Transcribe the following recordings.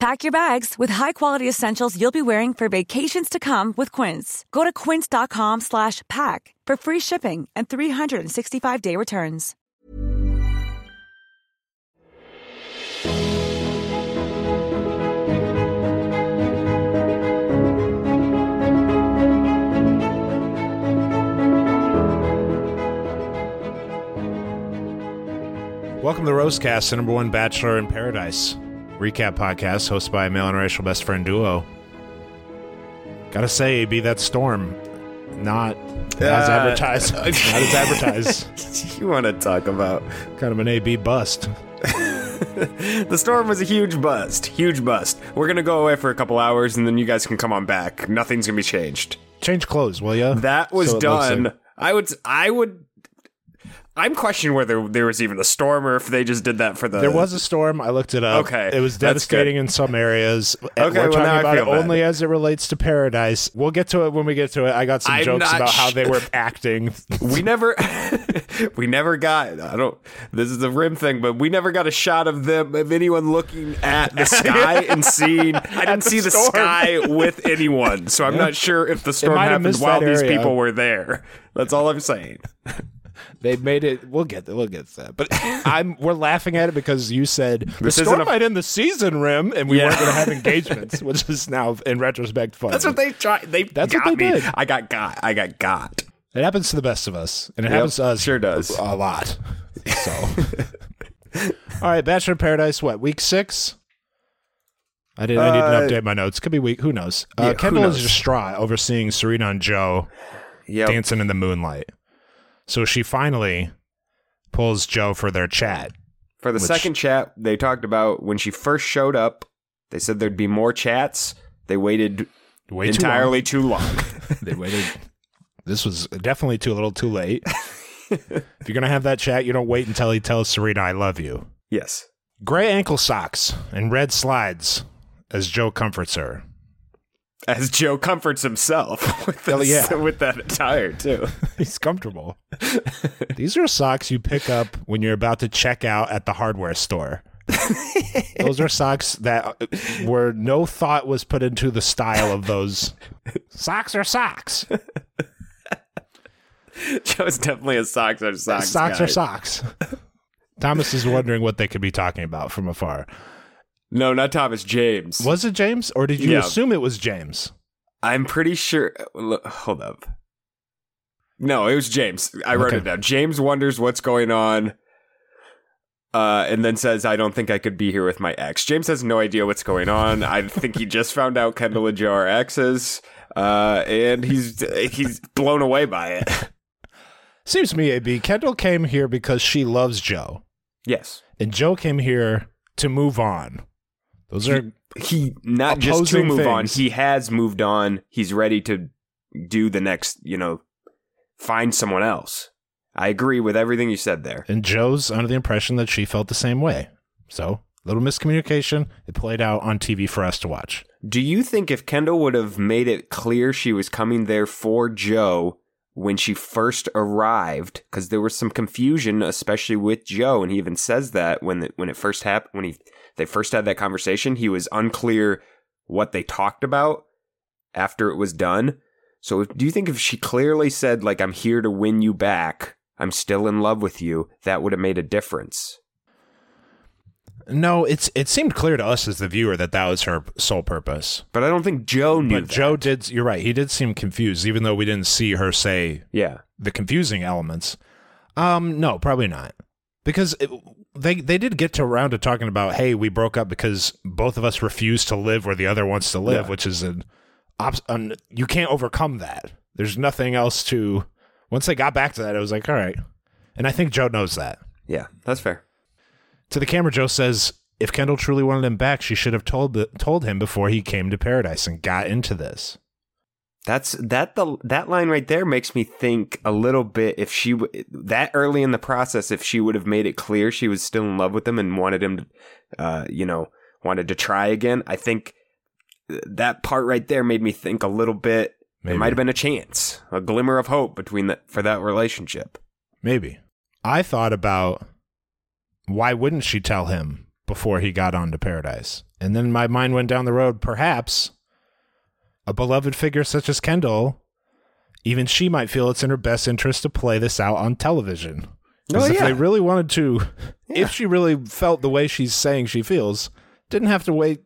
Pack your bags with high-quality essentials you'll be wearing for vacations to come with Quince. Go to quince.com slash pack for free shipping and 365-day returns. Welcome to Rosecast, the number one Bachelor in Paradise recap podcast hosted by a male and racial best friend duo. Gotta say, be that storm, not as Uh, advertised. not as advertised. you want to talk about kind of an A B bust. the storm was a huge bust huge bust we're gonna go away for a couple hours and then you guys can come on back nothing's gonna be changed Change clothes, will ya? that was So done like- i would i would i'm questioning whether there was even a storm or if they just did that for the There was a storm. I looked it up. Okay, It was devastating in some areas. Okay, We're well, talking now about it bad. only as it relates to Paradise. We'll get to it when we get to it. I got some I'm jokes about how they were acting. we never we never got i don't this is the rim thing but we never got a shot of them of anyone looking at the sky and seeing i didn't the see the storm. sky with anyone so i'm not sure if the storm happened while these people were there that's all i'm saying They made it. We'll get we'll get to that. But I'm we're laughing at it because you said the This isn't storm a- might end the season rim, and we Yeah. weren't going to have engagements, which is now in retrospect funny. that's what they tried they That's what they me did. i got got i got got It happens to the best of us, and it Yep, happens to us. sure does. a lot. So, all right, Bachelor in Paradise. What week six? I didn't. I Uh, didn't update my notes. Could be week. Who knows? Uh, Yeah, Kendall is knows? distraught overseeing Serena and Joe yeah dancing in the moonlight. So she finally pulls Joe for their chat. for the which- second chat they talked about when she first showed up they said there'd be more chats they waited Way entirely too long. too long. They waited. This was definitely too little, too late. if you're gonna have that chat, you don't wait until he tells Serena, "I love you." yes Gray ankle socks and red slides as Joe comforts her. As Joe comforts himself with, this, yeah. with that attire too. He's comfortable. These are socks you pick up when you're about to check out at the hardware store. those are socks that where no thought was put into the style of those. Socks are socks. Joe's definitely a socks are socks. socks guy. are socks. Thomas is wondering what they could be talking about from afar. No, not Thomas James. Was it James, or did you Yeah. assume it was James? I'm pretty sure. Hold up. No, it was James. I wrote Okay. it down. James wonders what's going on. Uh, and then says, I don't think I could be here with my ex. James has no idea what's going on. I think he just found out Kendall and Joe are exes. Uh, and he's he's blown away by it. Seems to me, AB Kendall came here because she loves Joe, yes. and Joe came here to move on. Those are He not just to move on, he has moved on. He's ready to do the next, you know, find someone else. I agree with everything you said there. And Joe's under the impression that she felt the same way. So, little miscommunication. It played out on TV for us to watch. Do you think if Kendall would have made it clear she was coming there for Joe when she first arrived, because there was some confusion, especially with Joe, and he even says that when it, when it first happened, when he they first had that conversation, he was unclear what they talked about after it was done. So, do you think if she clearly said like "I'm here to win you back," I'm still in love with you, that would have made a difference? No, it's it seemed clear to us as the viewer that that was her sole purpose. But I don't think Joe knew. But that. Joe did. You're right. He did seem confused, even though we didn't see her say yeah, the confusing elements. Um, no, probably not. Because it, they they did get to around to talking about, hey, we broke up because both of us refuse to live where the other wants to live, Yeah. which is an, an you can't overcome that. There's nothing else to. Once they got back to that, it was like, all right, and I think Joe knows that. Yeah, that's fair. To the camera, Joe says, if Kendall truly wanted him back, she should have told told him before he came to paradise and got into this. That's that the that line right there makes me think a little bit if she that early in the process if she would have made it clear she was still in love with him and wanted him to uh you know wanted to try again I think that part right there made me think a little bit Maybe. there might have been a chance a glimmer of hope between that for that relationship Maybe. I thought about why wouldn't she tell him before he got on to paradise? And then my mind went down the road, perhaps a beloved figure such as Kendall, even she might feel it's in her best interest to play this out on television. Oh, if yeah. they really wanted to, Yeah. if she really felt the way she's saying she feels, didn't have to wait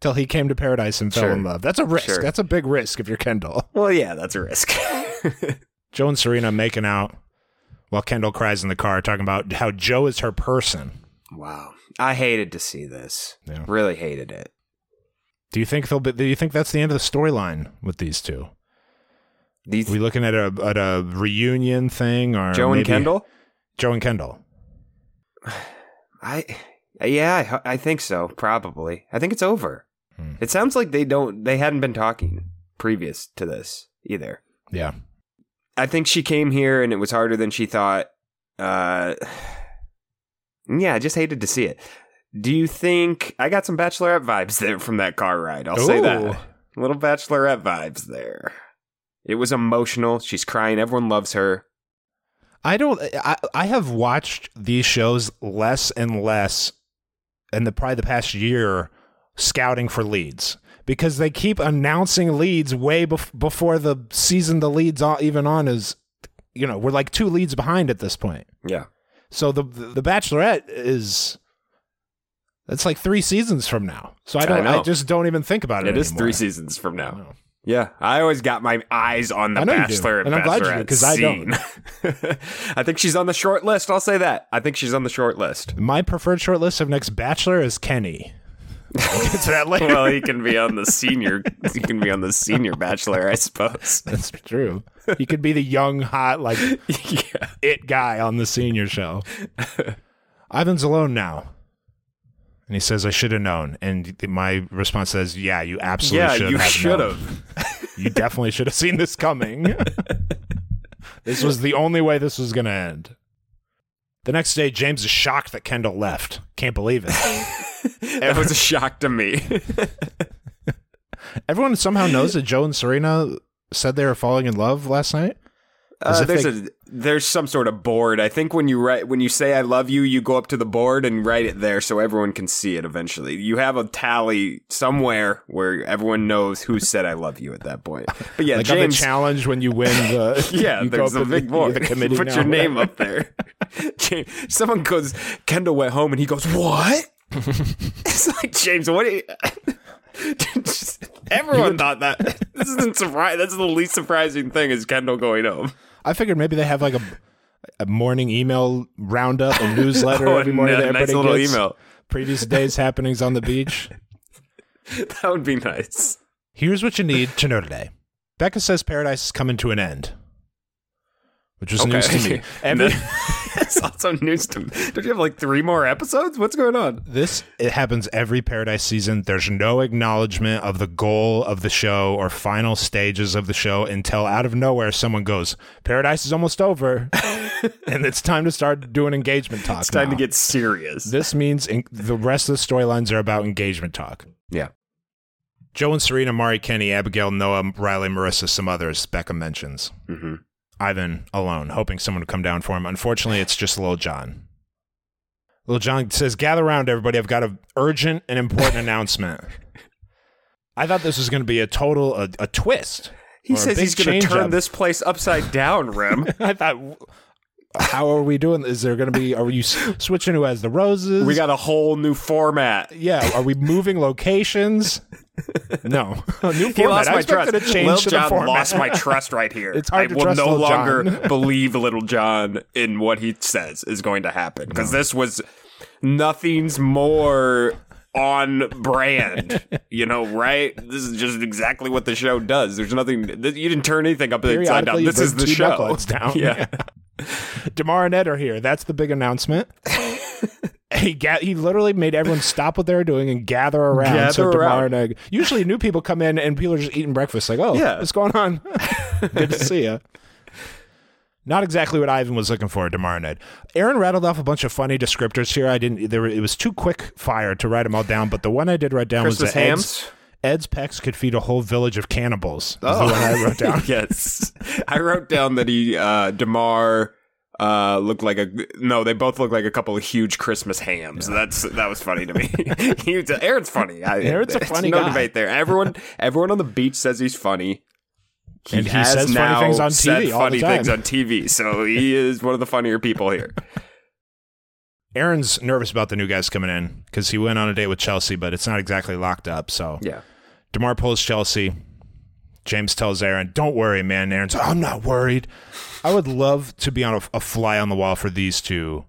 till he came to paradise and fell Sure. in love. That's a risk. Sure. That's a big risk if you're Kendall. well yeah that's a risk Joe and Serena making out while Kendall cries in the car, talking about how Joe is her person. wow I hated to see this Yeah. really hated it Do you think they'll be, do you think that's the end of the storyline with these two? these Are we looking at a at a reunion thing or Joe and Kendall Joe and Kendall. I yeah, I, I think so. Probably. I think it's over. Hmm. It sounds like they don't. They hadn't been talking previous to this either. Yeah. I think she came here and it was harder than she thought. Uh, yeah, I just hated to see it. Do you think I got some bachelorette vibes there from that car ride? I'll say that. Little bachelorette vibes there. It was emotional. She's crying. Everyone loves her. I don't I I have watched these shows less and less in the probably the past year scouting for leads because they keep announcing leads way bef- before the season the leads on, even on is you know we're like two leads behind at this point Yeah. so the the bachelorette is that's like three seasons from now so i I don't i, know. just don't even think about it It is anymore. three seasons from now. know. Yeah, I always got my eyes on the I know you do, Bachelor and and I'm glad you do, Bachelorette 'cause I don't. I think she's on the short list. I'll say that. I think she's on the short list. my preferred short list of next bachelor is kenny we'll get to that later well, he can be on the senior. he can be on the senior Bachelor, I suppose. That's true. He could be the young, hot, like yeah. it guy on the senior show. Ivan's alone now. And he says, I should have known. And my response says, Yeah, you absolutely Yeah, should you have. should have. You definitely should have seen this coming. this was the only way this was going to end. The next day, James is shocked that Kendall left. Can't believe it. That was a shock to me. Everyone somehow knows that Joe and Serena said they were falling in love last night. Uh, there's they- a there's some sort of board. I think when you write when you say I love you, you go up to the board and write it there so everyone can see it eventually. You have a tally somewhere where everyone knows who said I love you at that point. But yeah, like James challenge when you win the Yeah, you there's a big the, board. the committee Put now. your name up there. James, someone goes, Kendall went home and he goes, What? it's like, James, what are you. Everyone thought that. This isn't surprise. That's the least surprising thing is Kendall going home. I figured maybe they have like a a morning email roundup, a newsletter Oh, every morning a that nice everybody little gets. email. Previous days happenings on the beach. That would be nice. Here's what you need to know today. Becca says Paradise is coming to an end, which was news to me. And Every, That's also news to me. Don't you have like three more episodes? What's going on? this it happens every Paradise season. There's no acknowledgement of the goal of the show or final stages of the show until out of nowhere someone goes, "Paradise is almost over," and it's time to start doing engagement talk. It's time now. to get serious. This means in- the rest of the storylines are about engagement talk. yeah. Joe and Serena, Mari, Kenny, Abigail, Noah, Riley, Marissa, some others. Becca mentions. hmm Ivan alone, hoping someone would come down for him. Unfortunately, it's just Lil Jon. Lil Jon says, Gather around, everybody. I've got an urgent and important announcement. I thought this was going to be a total a, a twist. He says he's going to turn up. this place upside down, Rim. I thought, how are we doing? Is there going to be? Are you switching who has the roses? we got a whole new format. yeah. Are we moving locations? No, a new He lost I my trust. a change Lil Jon format. lost my trust right here. It's hard I to will trust no Lil longer believe Little John in what he says is going to happen because this was nothing's more on brand. you know, right? This is just exactly what the show does. There's nothing. th- You didn't turn anything up and upside down. This is the two show. knuckleheads down. Yeah. Demar and Ed are here. That's the big announcement. he ga- he literally made everyone stop what they were doing and gather around. Gather so Demar around. and Ed. Usually, new people come in and people are just eating breakfast. Like, oh, Yeah. what's going on? Good to see you. Not exactly what Ivan was looking for, Demar and Ed. Aaron rattled off a bunch of funny descriptors here. I didn't. There, were, it was too quick fire to write them all down. But the one I did write down Christmas was that Ed's, hams. Ed's pecs could feed a whole village of cannibals. Was the one I wrote down. yes. I wrote down that he uh Demar uh looked like a no, they both look like a couple of huge Christmas hams. That's that was funny to me. was, Aaron's funny. I, Aaron's a funny no guy. debate there. Everyone everyone on the beach says he's funny. He And he has says funny now things on said TV funny things on TV, so he is one of the funnier people here. Aaron's nervous about the new guys coming in because he went on a date with Chelsea, but it's not exactly locked up. So Yeah. Demar pulls Chelsea. James tells Aaron, "Don't worry, man." Aaron's, "I'm not worried." I would love to be on a, a fly on the wall for these two.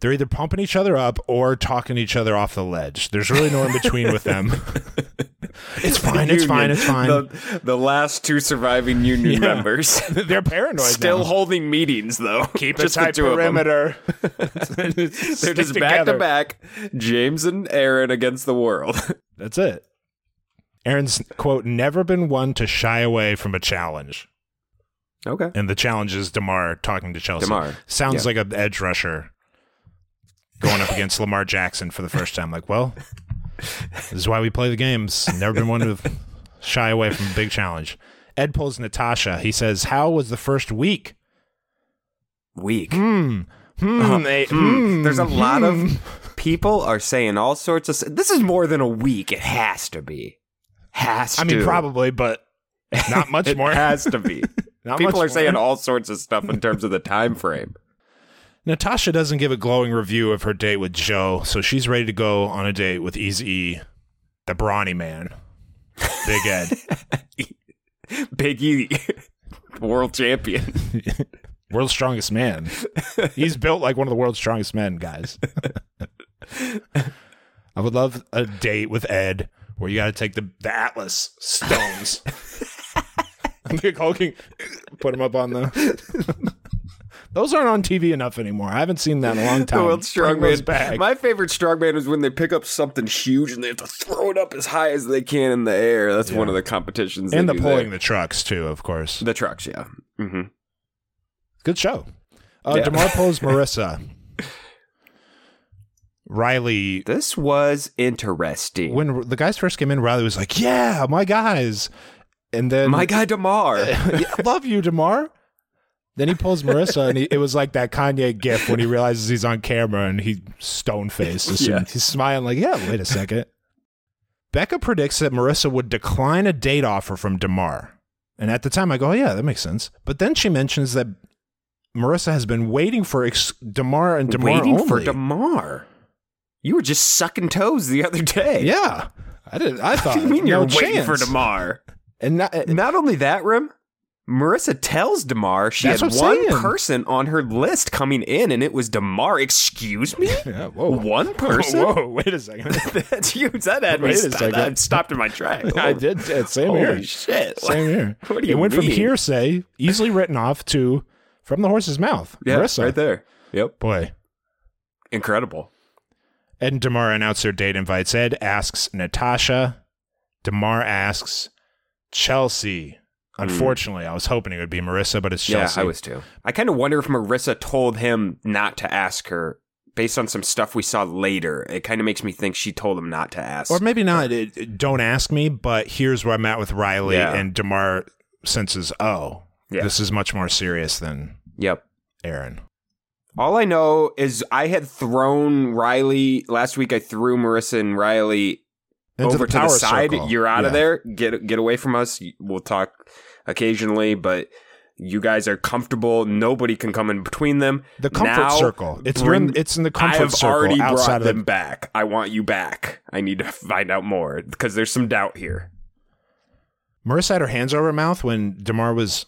They're either pumping each other up or talking each other off the ledge. There's really no in between with them. it's fine. It's fine. It's fine. The, the last two surviving union Yeah. members. They're paranoid. Still now. holding meetings though. keep a Just the tight two them. perimeter. They're just back to back. James and Aaron against the world. That's it. Aaron's quote never been one to shy away from a challenge. Okay. And the challenge is Demar talking to Chelsea. Demar, Sounds yeah. like an edge rusher going up against Lamar Jackson for the first time. Like, well, this is why we play the games. Never been one to shy away from a big challenge. Ed pulls Natasha. He says, How was the first week? Week. Hmm. Hmm. eh, hmm, There's a lot hmm. of people are saying all sorts of. This is more than a week. It has to be. Has to. I mean, to. probably, but not much more. it more. has to be. People are saying all sorts of stuff in terms of the time frame. Natasha doesn't give a glowing review of her date with Joe, so she's ready to go on a date with Easy, the brawny man, Big Ed. Big E, world champion. world's strongest man. He's built like one of the world's strongest men, guys. I would love a date with Ed where you got to take the, the Atlas stones. Big hulking, put them up on the. Those aren't on TV enough anymore. I haven't seen that in a long time. The world strongman. back. My favorite strongman is when they pick up something huge and they have to throw it up as high as they can in the air. That's one of the competitions. and the pulling there. the trucks too, of course. the trucks. Yeah. hmm Good show. Uh, Yeah. Demar pulls Marissa. Riley This was interesting. when the guys first came in, Riley was like, "Yeah, my guys," and then My guy Demar. Love you, Demar. Then he pulls Marissa, and he, it was like that Kanye gif when he realizes he's on camera and he stone faced. Yeah. He's smiling like, "Yeah, wait a second. Becca predicts that Marissa would decline a date offer from Demar, and at the time, I go, "Oh yeah, that makes sense." But then she mentions that Marissa has been waiting for ex- Demar and Demar Waiting only. for Demar. You were just sucking toes the other day. Yeah, I did. I thought. You mean no you're waiting for Demar? And not, Not only that, Rim. Marissa tells Demar she That's had one saying. person on her list coming in, and it was Demar. Excuse me, yeah, whoa, one person. Whoa, wait a second. That's huge. That had me Wait a st- second. I stopped in my track. I did. uh, Same Holy here. shit! Same here. What do you? it you went from hearsay, easily written off, to from the horse's mouth. Yeah, Marissa. right there. Yep, Boy. incredible. Ed and Demar announce their date invites. Ed asks Natasha. Demar asks Chelsea. Unfortunately, I was hoping it would be Marissa, but it's Chelsea. Hmm. Yeah, I was too. I kind of wonder if Marissa told him not to ask her based on some stuff we saw later. It kind of makes me think she told him not to ask. Or maybe not. It- it- don't ask me, but here's where I'm at with Riley. Yeah. And Demar senses, oh, Yeah. this is much more serious than yep. Aaron. All I know is I had thrown Riley last week. I threw Marissa and Riley Into over the to the side. circle. You're out of there. Get get away from us. We'll talk occasionally, but You guys are comfortable. Nobody can come in between them. The comfort Now, circle. It's bring- in, it's in the comfort circle I have circle already brought of the them back. I want you back. I need to find out more because there's some doubt here. Marissa had her hands over her mouth when Demar was.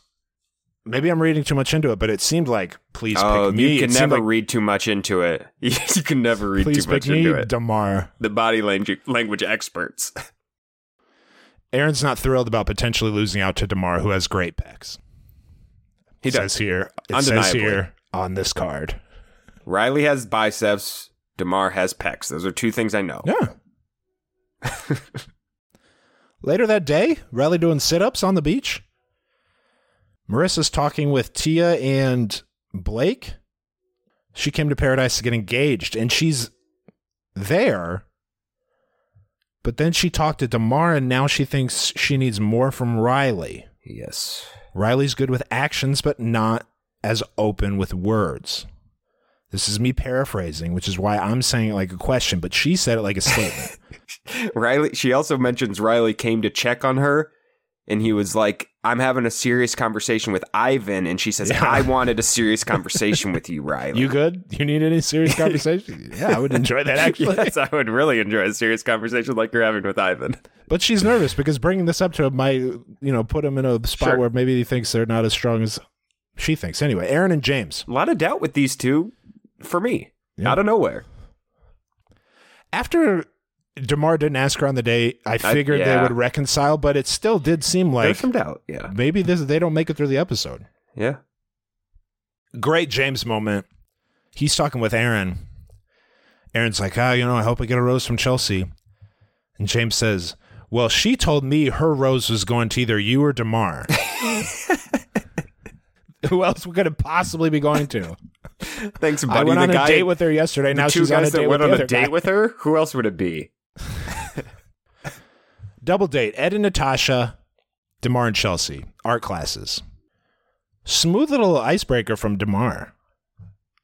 Maybe I'm reading too much into it, but it seemed like please Oh, pick me. you can It never like, read too much into it. you can never read too much me, into it. Demar. The body language language experts. Aaron's not thrilled about potentially losing out to Demar, who has great pecs. He does. says here. It says here on this card. Riley has biceps. Demar has pecs. Those are two things I know. Yeah. Later that day, Riley doing sit ups on the beach. Marissa's talking with Tia and Blake. She came to Paradise to get engaged, and she's there. But then she talked to Demar, and now she thinks she needs more from Riley. Yes. Riley's good with actions, but not as open with words. This is me paraphrasing, which is why I'm saying it like a question, but she said it like a statement. Riley. She also mentions Riley came to check on her, and he was like, "I'm having a serious conversation with Ivan," and she says, Yeah. "I wanted a serious conversation with you, Riley." You good? You need any serious conversation? yeah, I would enjoy that actually. yes, I would really enjoy a serious conversation like you're having with Ivan. But she's nervous because bringing this up to him might, you know, put him in a spot Sure. where maybe he thinks they're not as strong as she thinks. Anyway, Aaron and James. A lot of doubt with these two, for me, Yeah. out of nowhere. After Demar didn't ask her on the date, I figured they yeah. would reconcile, but it still did seem like There's some doubt. Yeah, maybe this they don't make it through the episode. yeah. Great James moment. He's talking with Aaron. Aaron's like, ah, you know, I hope I get a rose from Chelsea. And James says, well, she told me her rose was going to either you or Demar. Who else could it possibly be going to? Thanks, buddy. I went the on a guy, date with her yesterday. Now she's on a date with the on a date with her. Who else would it be? Double date. Ed and Natasha, Demar and Chelsea. Art classes. Smooth little icebreaker from Demar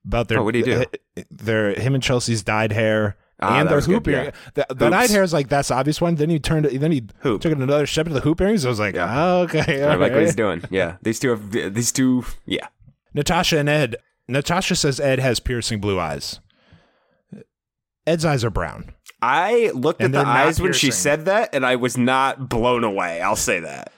about their Oh, what do you do? Their him and Chelsea's dyed hair Ah, and their hoop earring. yeah. The, the dyed hair is like that's the obvious one. Then he turned. Then he Hoop. took it another step to the hoop earrings. I was like, Yeah. oh, okay, I like what he's doing. Yeah, these two have these two. Yeah, Natasha and Ed. Natasha says Ed has piercing blue eyes. Ed's eyes are brown. I looked And at the eyes when she said that, and I was not blown away. I'll say that.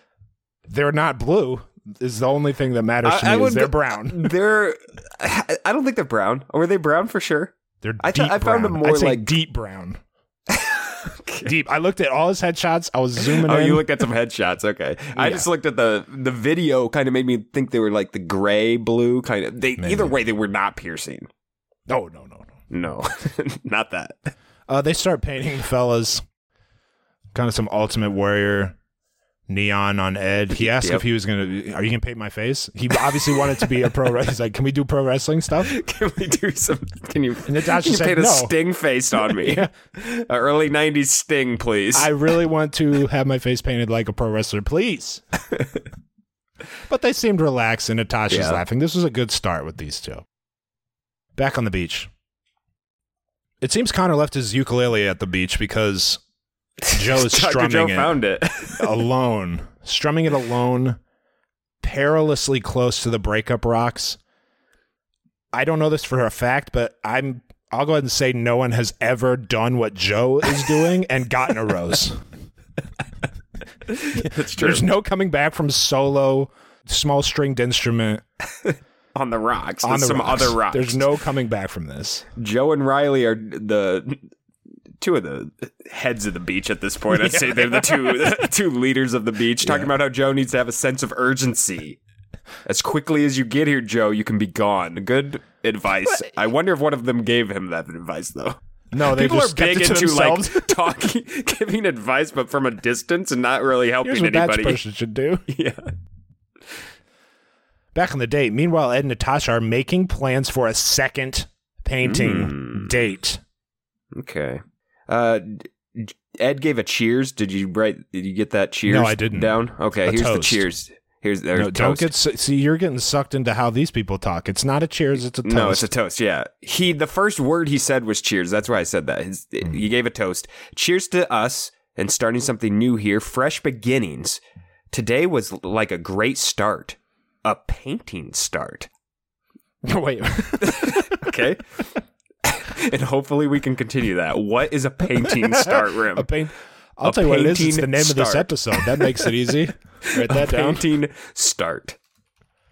They're not blue. Is the only thing that matters to I- I me is they're brown. They're. I don't think they're brown. Were they brown for sure? They're I deep I found brown. them more like- deep brown. Deep. I looked at all his headshots. I was zooming oh, in. Oh, in. you looked at some headshots. Okay, I just looked at the the video. Kind of made me think they were like the gray blue kind of. They Maybe. either way they were not piercing. no, no, no, no. No, not that. Uh, they start painting the fellas. Kind of some Ultimate Warrior neon on Ed. He asked Yep. if he was gonna. Are you gonna paint my face? He obviously wanted to be a pro. He's like, can we do pro wrestling stuff? Can we do some? Can you? And Natasha can you paint a sting face on me? Yeah. Early '90s sting, please. I really want to have my face painted like a pro wrestler, please. but they seemed relaxed, and Natasha's Yeah. laughing. This was a good start with these two. Back on the beach. It seems Connor left his ukulele at the beach because Joe is strumming Joe it found it. alone, strumming it alone, perilously close to the breakup rocks. I don't know this for a fact, but I'm. I'll go ahead and say no one has ever done what Joe is doing and gotten a rose. That's true. There's no coming back from solo small stringed instrument on the rocks. on the some rocks. other rocks. There's no coming back from this. Joe and Riley are the two of the heads of the beach at this point. I'd say they're the two the two leaders of the beach, talking about how Joe needs to have a sense of urgency. As quickly as you get here, Joe, you can be gone. Good advice. I wonder if one of them gave him that advice though. No, they People just are big into themselves. like talking, giving advice, but from a distance and not really helping Here's what that anybody. person should do. Yeah. Back in the day. meanwhile, Ed and Natasha are making plans for a second painting Hmm. date. Okay. Uh, Ed gave a cheers. Did you write? Did you get that cheers? No, I didn't. Down. Okay. A here's the cheers. Here's there's No, don't get see. You're getting sucked into how these people talk. It's not a cheers. It's a toast. No, it's a toast. Yeah. He the first word he said was cheers. That's why I said that. His, Hmm. He gave a toast. Cheers to us and starting something new here. Fresh beginnings. Today was like a great start. A painting start. Wait. Okay. and hopefully we can continue that. What is a painting start room? a paint. I'll A tell you what it is. It's the name of this episode. That makes it easy. Write that down. painting start.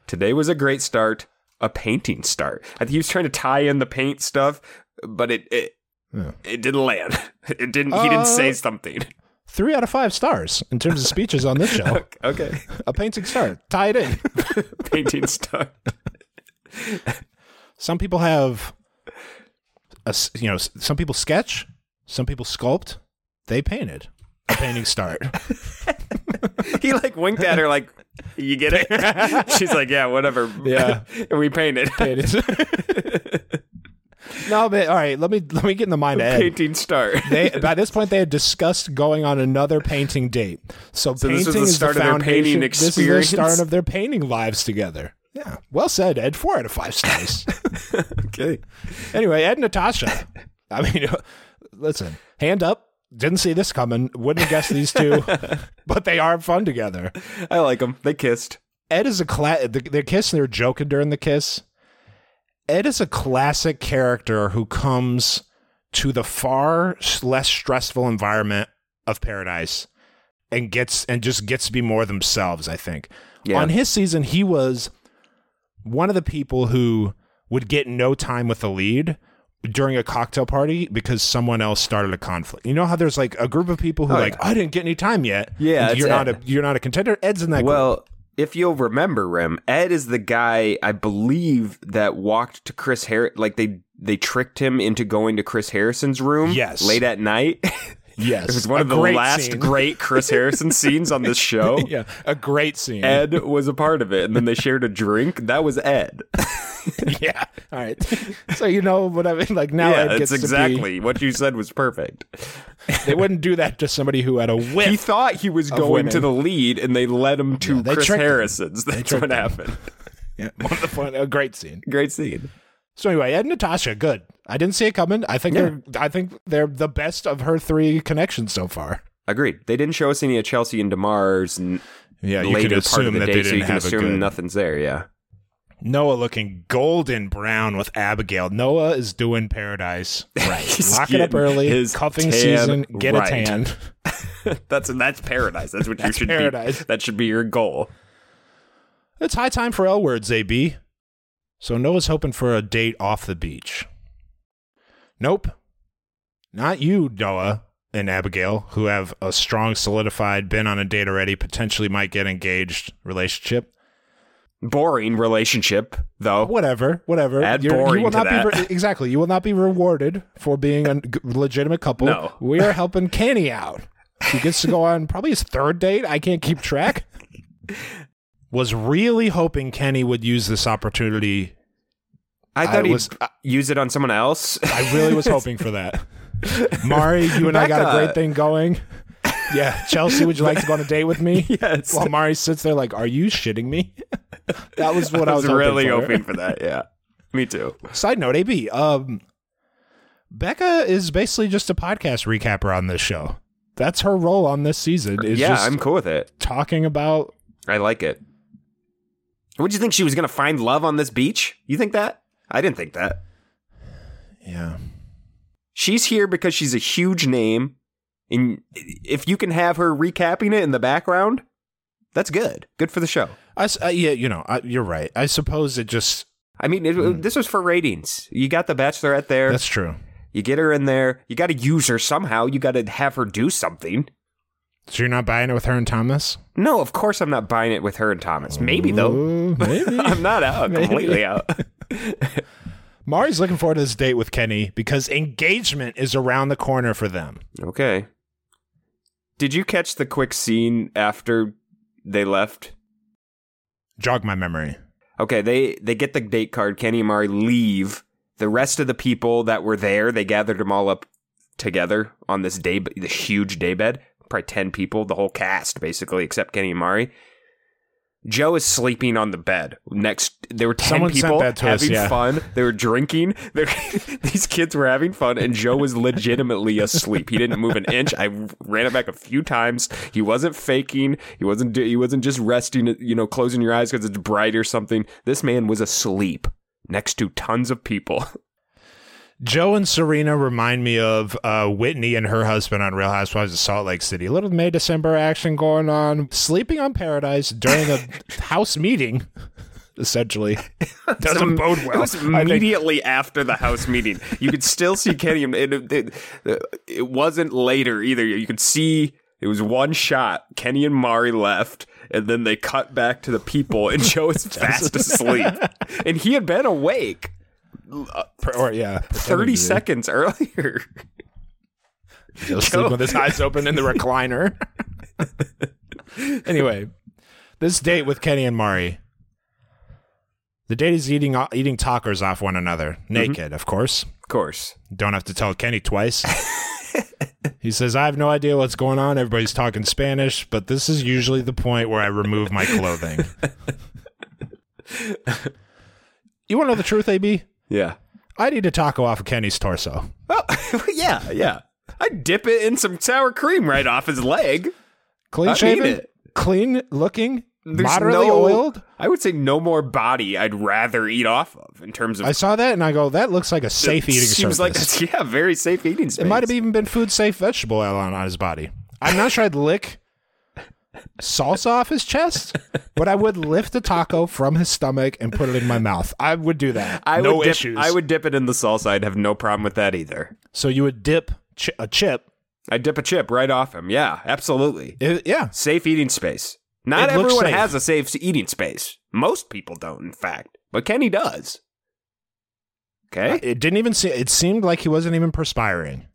Today was a great start. A painting start. I think he was trying to tie in the paint stuff, but it it, Yeah. it didn't land. It didn't. he didn't Uh, say something. Three out of five stars in terms of speeches on this show. Okay. A painting start. Tie it in. painting start. Some people have, a you know, some people sketch, some people sculpt. They painted. A painting start. He like winked at her like, "You get it?" She's like, "Yeah, whatever." Yeah. and we painted. Painted. No, but all right. Let me let me get in the mind of Ed. painting start. They by this point they had discussed going on another painting date. So, So painting this was the is the of their painting foundation. This is the start of their painting lives together. Yeah, well said, Ed. Four out of five stars. okay. anyway, Ed and Natasha. I mean, listen, hand up. Didn't see this coming. Wouldn't have guessed these two, but they are fun together. I like them. They kissed. Ed is a class. they're kissing. They're joking during the kiss. Ed is a classic character who comes to the far less stressful environment of Paradise and gets and just gets to be more themselves. I think Yeah. on his season he was one of the people who would get no time with the lead during a cocktail party because someone else started a conflict. You know how there's like a group of people who Oh, like yeah. I didn't get any time yet. Yeah, you're not Ed. a you're not a contender. Ed's in that group. If you'll remember, Rem, Ed is the guy I believe that walked to Chris Harris. Like they they tricked him into going to Chris Harrison's room. Yes. late at night. Yes, it was one of the last scene. great Chris Harrison scenes on this show. yeah, a great scene. Ed was a part of it, and then they shared a drink. That was Ed. yeah. All right. So you know what I mean? Like now yeah, Ed gets exactly what you said was perfect. They wouldn't do that to somebody who had a whiff. He thought he was going winning. to the lead, and they led him to Yeah, Chris. Harrison's. That's what him. happened. yeah, one of the fun. A great scene. Great scene. So anyway, Ed and Natasha, good. I didn't see it coming. I think they're. I think they're the best of her three connections so far. Agreed. They didn't show us any of Chelsea and Demar's n- Yeah, you later could part of assume the that day, they so you didn't can have a assume good. nothing's there. Yeah. Noah looking golden brown with Abigail. Noah is doing paradise right. Lock it up early. his Cuffing season. Get right. a tan. that's that's paradise. That's what That's you should paradise. be. That should be your goal. It's high time for L words, AB. So Noah's hoping for a date off the beach. Nope. Not you, Noah and Abigail, who have a strong, solidified, been on a date already, potentially might get engaged relationship. Boring relationship, though. Whatever, whatever. Add You're- boring you will to not that. be re- exactly. You will not be rewarded for being a legitimate couple. No. We are helping Kenny out. He gets to go on probably his third date. I can't keep track. Was really hoping Kenny would use this opportunity I thought I he'd was- use it on someone else. I really was hoping for that. Mari, you and I got a great thing going. Yeah, Chelsea, would you like to go on a date with me? yes. While Mari sits there like, "Are you shitting me?" that was what I I was, was really hoping for. hoping for that. Yeah. Me too. Side note, AB, um, Becca is basically just a podcast recapper on this show. That's her role on this season. Is yeah, I'm cool with it. talking about. I like it. What do you think she was going to find love on this beach? You think that? I didn't think that. Yeah, She's here because she's a huge name. And if you can have her recapping it in the background, that's good. Good for the show. I uh, yeah, you know, I, you're right. I suppose it just I mean, it, this was for ratings. You got the Bachelorette there. that's true. you get her in there. You got to use her somehow. You got to have her do something. So you're not buying it with her and Thomas? No, of course I'm not buying it with her and Thomas. Maybe though. Maybe. I'm not out. Maybe. Completely out. Mari's looking forward to this date with Kenny because engagement is around the corner for them. Okay. Did you catch the quick scene after they left? Jog my memory. Okay, they they get the date card. Kenny and Mari leave. The rest of the people that were there, they gathered them all up together on this day, this huge daybed. Probably ten people, the whole cast basically, except Kenny and Mari. Joe is sleeping on the bed next. There were ten Someone people to us, having yeah. fun. They were drinking. They these kids were having fun, and Joe was legitimately asleep. He didn't move an inch. I ran it back a few times. He wasn't faking. He wasn't. He wasn't just resting. You know, closing your eyes because it's bright or something. This man was asleep next to tons of people. Joe and Serena remind me of uh, Whitney and her husband on Real Housewives of Salt Lake City. A little May December action going on. Sleeping on Paradise during a house meeting, essentially. Doesn't bode well. It was I think- immediately after the house meeting. You could still see Kenny. and It, it, it wasn't later either. You could see it was one shot. Kenny and Mari left, and then they cut back to the people, and Joe is fast asleep, and he had been awake Uh, or yeah, thirty seconds earlier. He'll sleep with his eyes open in the recliner. anyway, this date with Kenny and Mari. The date is eating uh, eating tacos off one another, mm-hmm. naked, of course. Of course, Don't have to tell Kenny twice. he says, I have no idea what's going on. Everybody's talking Spanish, but this is usually the point where I remove my clothing. you want to know the truth, AB? Yeah. I need a taco off of Kenny's torso. Well, oh, yeah, yeah. I dip it in some sour cream right off his leg. Clean shaven, clean looking, There's moderately no- oiled. I would say no more body I'd rather eat off of in terms of I saw that and I go, that looks like a safe eating seems surface. like yeah, very safe eating space. it might have even been food safe vegetable oil on, on his body. I'm not sure I'd lick salsa off his chest, but I would lift a taco from his stomach and put it in my mouth. I would do that. I no would dip, issues. I would dip it in the salsa. I'd have no problem with that either. So you would dip chi- a chip. I'd dip a chip right off him. Yeah, absolutely. It- yeah. Safe eating space. Not It everyone has a safe eating space. Most people don't, in fact. But Kenny does. Okay. It didn't even see. It seemed like he wasn't even perspiring.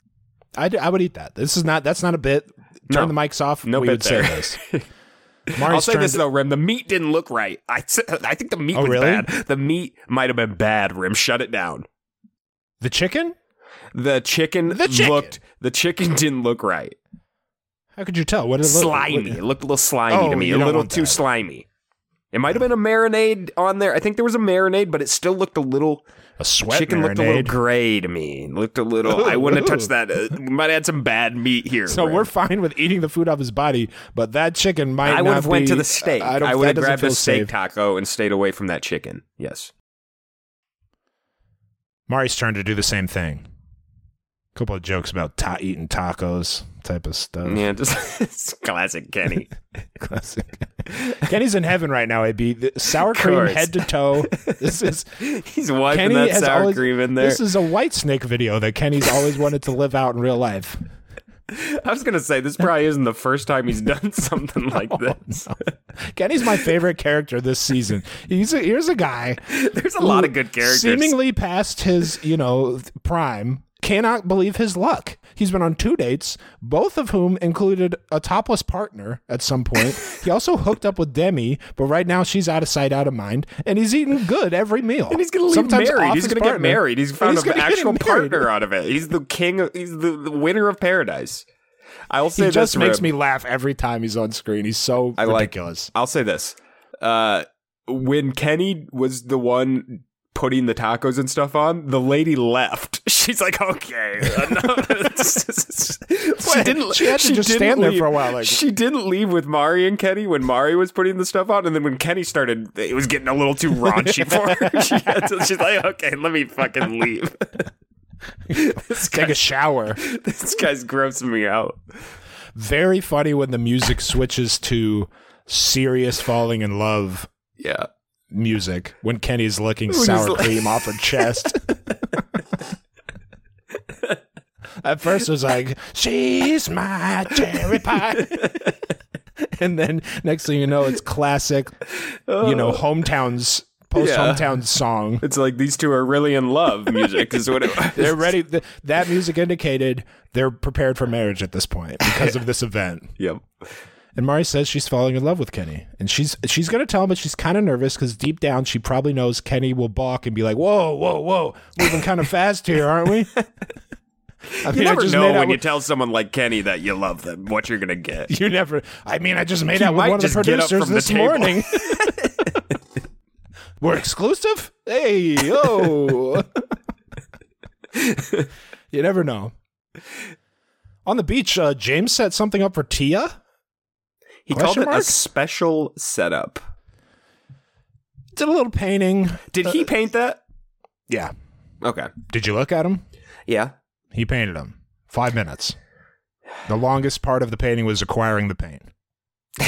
I, I would eat that. This is not. That's not a bit. Turn No. the mics off. No we would say there. this. I'll say this though, Rim. The meat didn't look right. I, I think the meat Oh, was really? bad. The meat might have been bad. Rim, shut it down. The chicken? The chicken, The chicken. looked. The chicken didn't look right. How could you tell? What did it look slimy. It looked a little slimy Oh, to me. A little too that. slimy. It might have been a marinade on there. I think there was a marinade, but it still looked a little. A sweat chicken looked a little gray to me. Looked a little. I wouldn't have touched that. Uh, we might have had some bad meat here. So we're fine with eating the food off his body, but that chicken might. I would have went be- to the steak. I, I would have grabbed a steak safe. taco and stayed away from that chicken. Yes. Mari's trying to do the same thing. A couple of jokes about ta- eating tacos type of stuff. Yeah, just it's classic Kenny. Classic. Kenny's in heaven right now. AB The sour cream head to toe. This is He's wiping Kenny that sour always, cream in there. This is a Whitesnake video that Kenny's always wanted to live out in real life. I was gonna say this probably isn't the first time he's done something like oh, this. Kenny's my favorite character this season. He's a, here's a guy There's a lot of good characters. seemingly past his, you know, prime. Cannot believe his luck. He's been on two dates, both of whom included a topless partner at some point. he also hooked up with Demi, but right now she's out of sight, out of mind, and he's eating good every meal. And he's gonna leave Sometimes married. He's gonna get married. He's found he's an actual partner out of it. He's the king. Of, he's the, the winner of paradise. I'll say He just this, makes Rib. me laugh every time he's on screen. He's so I like- ridiculous. I'll say this. Uh, when Kenny was the one putting the tacos and stuff on, the lady left. She's like, okay. she didn't. She had to just didn't stand there for a while, like- she didn't leave with Mari and Kenny when Mari was putting the stuff on, and then when Kenny started, it was getting a little too raunchy for her. She had to, she's like, okay, let me fucking leave. this, Take a shower. this guy's grossing me out. Very funny when the music switches to serious falling in love Yeah. Music when Kenny's licking he's sour like- cream off her chest. At first, it was like, "She's my cherry pie," and then next thing you know, it's classic, you know, oh. hometowns post Yeah. song. It's like these two are really in love. Music is what it was. They're ready. th- that music indicated they're prepared for marriage at this point because of this event. Yep. And Mari says she's falling in love with Kenny, and she's she's gonna tell him, but she's kind of nervous because deep down she probably knows Kenny will balk and be like, "Whoa, whoa, whoa, moving kind of fast here, aren't we?" I You mean, I never just know when you tell someone like Kenny that you love them, what you're gonna get. You never. I mean, I just made He out with one of the just get up producers from the this morning. We're exclusive. Hey, yo. you never know. On the beach, uh, James set something up for Tia. He called Question it a special setup. Did a little painting. Did he uh, paint that? Yeah. Okay. Did you look at him? Yeah. He painted him. Five minutes. The longest part of the painting was acquiring the paint.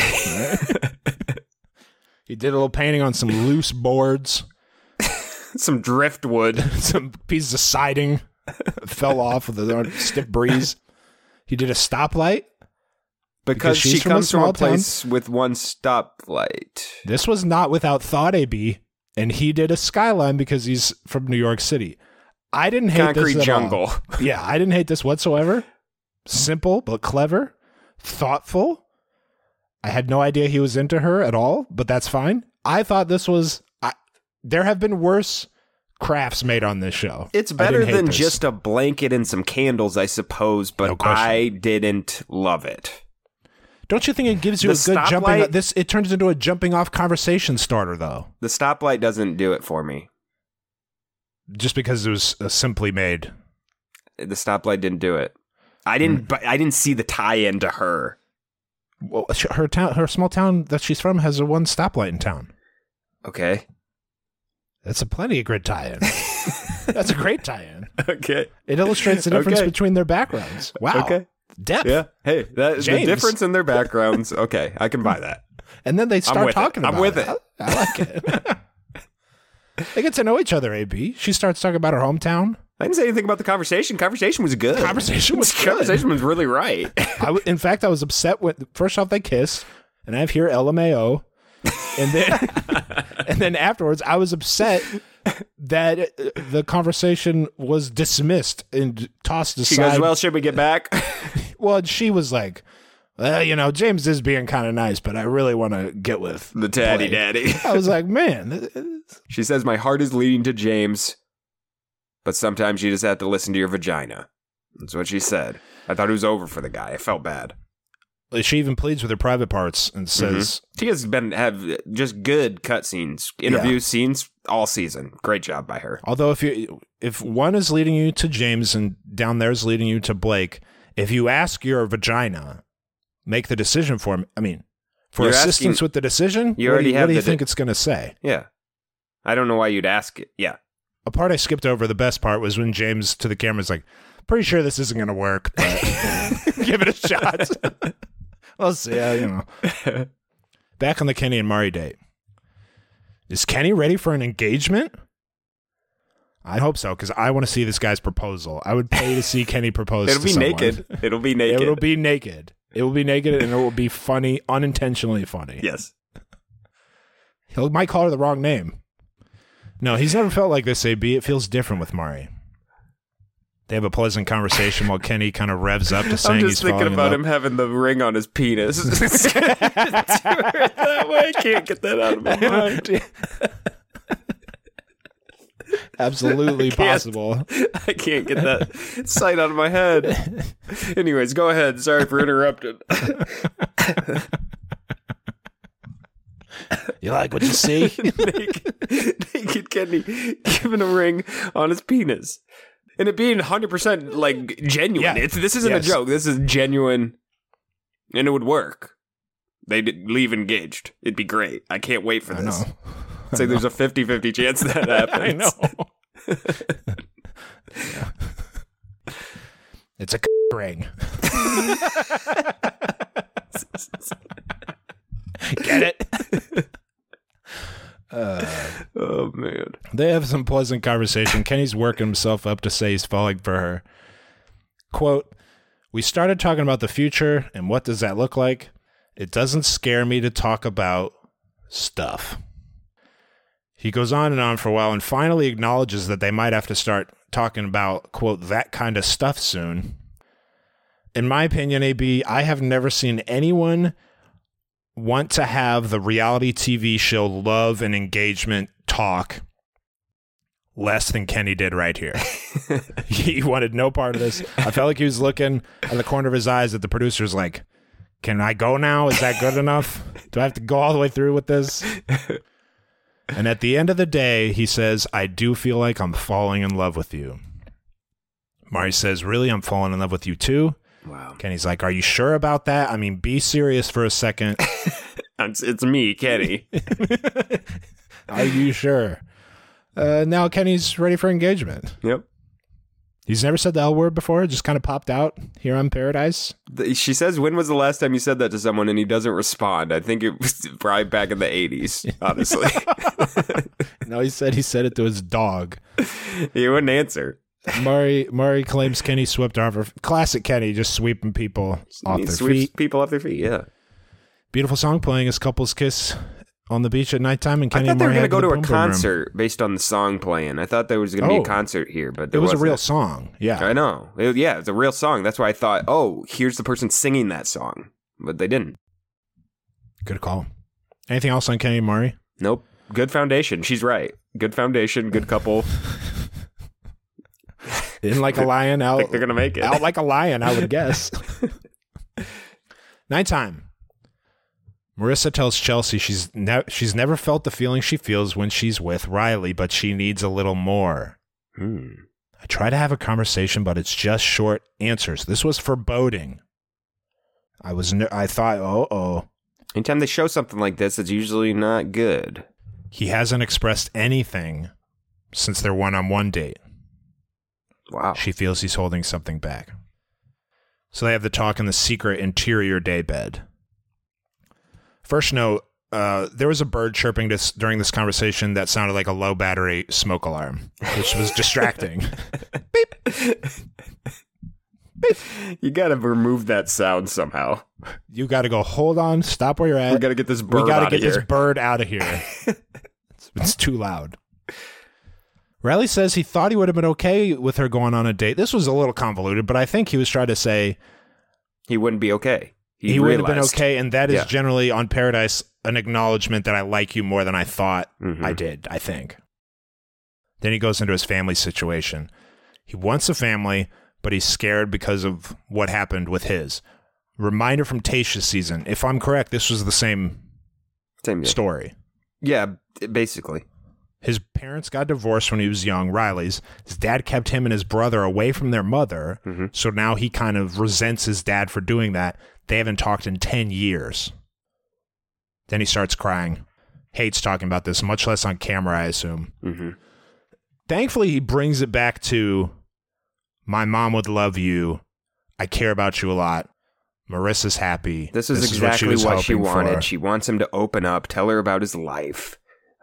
he did a little painting on some loose boards, Some driftwood. some pieces of siding fell off with a stiff breeze. He did a stoplight. Because, she's she from a comes from a small town. place with one stoplight. This was not without thought, AB, and he did a skyline because he's from New York City. I didn't hate Concrete this at all. jungle. Yeah, I didn't hate this whatsoever. Simple but clever, thoughtful. I had no idea he was into her at all, but that's fine. I thought this was. I, there have been worse crafts made on this show. It's better than this. just a blanket and some candles, I suppose, but question. I didn't love it. Don't you think it gives you The a good jumping? stoplight- This it turns into a jumping off conversation starter though, The stoplight doesn't do it for me. just because it was uh, simply made. The stoplight didn't do it. I didn't. But I didn't see the tie-in to her. Well, her town, her small town that she's from, has a one stoplight in town. Okay. That's a plenty of good tie-in. That's a great tie-in. Okay. It illustrates the difference Okay. between their backgrounds. Wow. Okay. Depth. Yeah. Hey, that the James. difference in their backgrounds. Okay, I can buy that. And then they start with it. talking I'm about with it. it. I, I like it. they get to know each other, AB. She starts talking about her hometown. I didn't say anything about the conversation. Conversation was good. Conversation was good. Conversation was really right. I w- in fact, I was upset when first off they kiss, and I have here LMAO, and then and then afterwards I was upset that uh, the conversation was dismissed and tossed aside. She goes, "Well, should we get back?" well, she was like, well, you know, James is being kind of nice, but I really want to get with the daddy Blake." daddy. I was like, man, She says, "My heart is leading to James, but sometimes you just have to listen to your vagina." That's what she said. I thought it was over for the guy. I felt bad. She even pleads with her private parts and mm-hmm. says, She has been have just good cutscenes, interview scenes all season. Great job by her. although if you if one is leading you to James and down there is leading you to Blake, if you ask your vagina, make the decision for him. I mean, for You're assistance asking- with the decision, You what already do you, have what do you think de- it's going to say? Yeah, I don't know why you'd ask it. Yeah, A part I skipped over. The best part was when James to the camera is like, "Pretty sure this isn't going to work, but give it a shot." Let's see. Yeah, you know. Back on the Kenny and Mari date. Is Kenny ready for an engagement? I hope so because I want to see this guy's proposal. I would pay to see Kenny propose. it'll be someone. naked. It'll be naked. It will be naked. It will be naked, and it will be funny, unintentionally funny. yes. He might call her the wrong name. No, he's never felt like this, AB. It feels different with Mari. They have a pleasant conversation while Kenny kind of revs up to saying I'm he's just thinking about love. him having the ring on his penis. that way, I can't get that out of my mind. Absolutely can't. possible. I can't get that sight out of my head. Anyways, go ahead. Sorry for interrupting. You like what you see? naked, naked Kenny giving a ring on his penis. And it being 100% like genuine. Yeah. It's, this isn't Yes. a joke. This is genuine. And it would work. They'd leave engaged. It'd be great. I can't wait for I this. know. It's like there's a 50 50 chance that happens. I know. It's a ring. Get it? Oh, man. They have some pleasant conversation. Kenny's working himself up to say he's falling for her. Quote, We started talking about the future and what does that look like? It doesn't scare me to talk about stuff. He goes on and on for a while and finally acknowledges that they might have to start talking about, quote, that kind of stuff soon. In my opinion, AB, I have never seen anyone want to have the reality TV show love and engagement talk less than Kenny did right here. he wanted no part of this. I felt like he was looking at the corner of his eyes at the producers like, can I go now? Is that good enough? Do I have to go all the way through with this? And at the end of the day, he says, I do feel like I'm falling in love with you. Mari says, Really? I'm falling in love with you too? Wow. Kenny's like, Are you sure about that? I mean, be serious for a second. It's, it's me, Kenny. Are you sure? Uh, now Kenny's ready for engagement. yep. He's never said the L word before, it just kind of popped out here on Paradise. The- She says, "When was the last time you said that to someone?" And he doesn't respond. I think it was probably back in the '80s. Honestly, No, he said he said it to his dog. he wouldn't answer. Mari Mari claims Kenny swept off her classic Kenny, just sweeping people off he their sweeps feet. people off their feet. Yeah. Beautiful song playing as couples kiss on the beach at nighttime, and I Kenny thought they were going to go to a boom room. concert based on the song playing. I thought there was going to be Oh. a concert here, but It there was a real song. Yeah. I know. It- yeah, it's a real song. That's why I thought, oh, here's the person singing that song, but they didn't. Good call. Anything else on Kenny and Mari? Nope. Good foundation. She's right. Good foundation. Good couple. In like a lion, I out, think they're gonna make it. out like a lion, I would guess. Nighttime. Maurissa tells Chelsea she's ne- she's never felt the feeling she feels when she's with Riley, but she needs a little more. Hmm. I try to have a conversation, but it's just short answers. This was foreboding. I was ner- I thought, oh oh, Anytime they show something like this, it's usually not good. he hasn't expressed anything since their one-on-one date. Wow. She feels he's holding something back. So they have the talk in the secret interior daybed. First note, uh, there was a bird chirping this during this conversation that sounded like a low battery smoke alarm, which was distracting. Beep. you got to remove that sound somehow. you got to go, hold on, stop where you're at. We got to get this bird we gotta out get of here. this bird out of here. it's, it's too loud. Riley says he thought he would have been okay with her going on a date. This was a little convoluted, but I think he was trying to say he wouldn't be okay. he, would have been okay, and that is Yeah. generally on Paradise an acknowledgement that I like you more than I thought Mhm. I did. I think. Then he goes into his family situation. He wants a family, but he's scared because of what happened with his. Reminder from Tayshia's season. If I'm correct, this was the same Same story. Yeah, basically. His parents got divorced when he was young, Riley's. His dad kept him and his brother away from their mother. Mhm. So now he kind of resents his dad for doing that. They haven't talked in 10 years. Then he starts crying. Hates talking about this, much less on camera, I assume. hmm Thankfully, he brings it back to my mom would love you. I care about you a lot. Maurissa's happy. This is exactly was what she, hoping wanted. for. She wants him to open up, tell her about his life.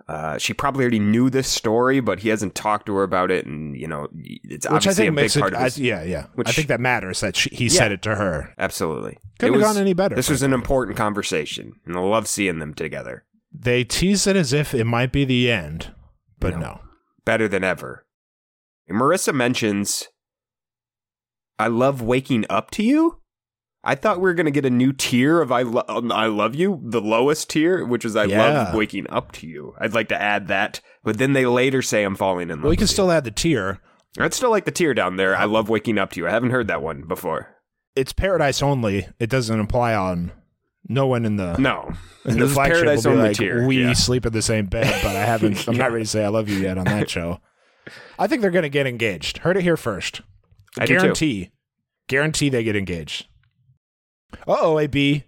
Uh, she probably already knew this story, but he hasn't talked to her about it, and you know, it's Which I obviously think a big it. part of I, yeah, yeah. Which- I think that matters that she, he Yeah. said it to her. Absolutely, Couldn't It have was- gone any better. This was an important conversation, and I love seeing them together. They tease it as if it might be the end, but No. no. Better than ever. And Maurissa mentions, "I love waking up to you." I thought we were going to get a new tier of I, lo- um, I love you, the lowest tier, which is I Yeah. love waking up to you. I'd like to add that, but then they later say I'm falling in love. Well, we can still add the tier. I'd still like the tier down there. I love waking up to you. I haven't heard that one before. It's paradise only. It doesn't apply on no one in the No, in the flagship paradise will be only like, tier. We yeah. sleep in the same bed, but I haven't. I'm not ready to say I love you yet on that show. I think they're going to get engaged. Heard it here first. I do too. Guarantee. Guarantee they get engaged. Uh oh, AB.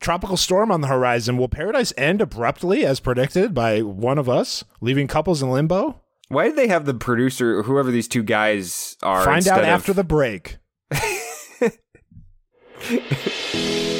Tropical storm on the horizon. Will paradise end abruptly as predicted by one of us, leaving couples in limbo? Why did they have the producer, whoever these two guys are? Find out instead of- after the break.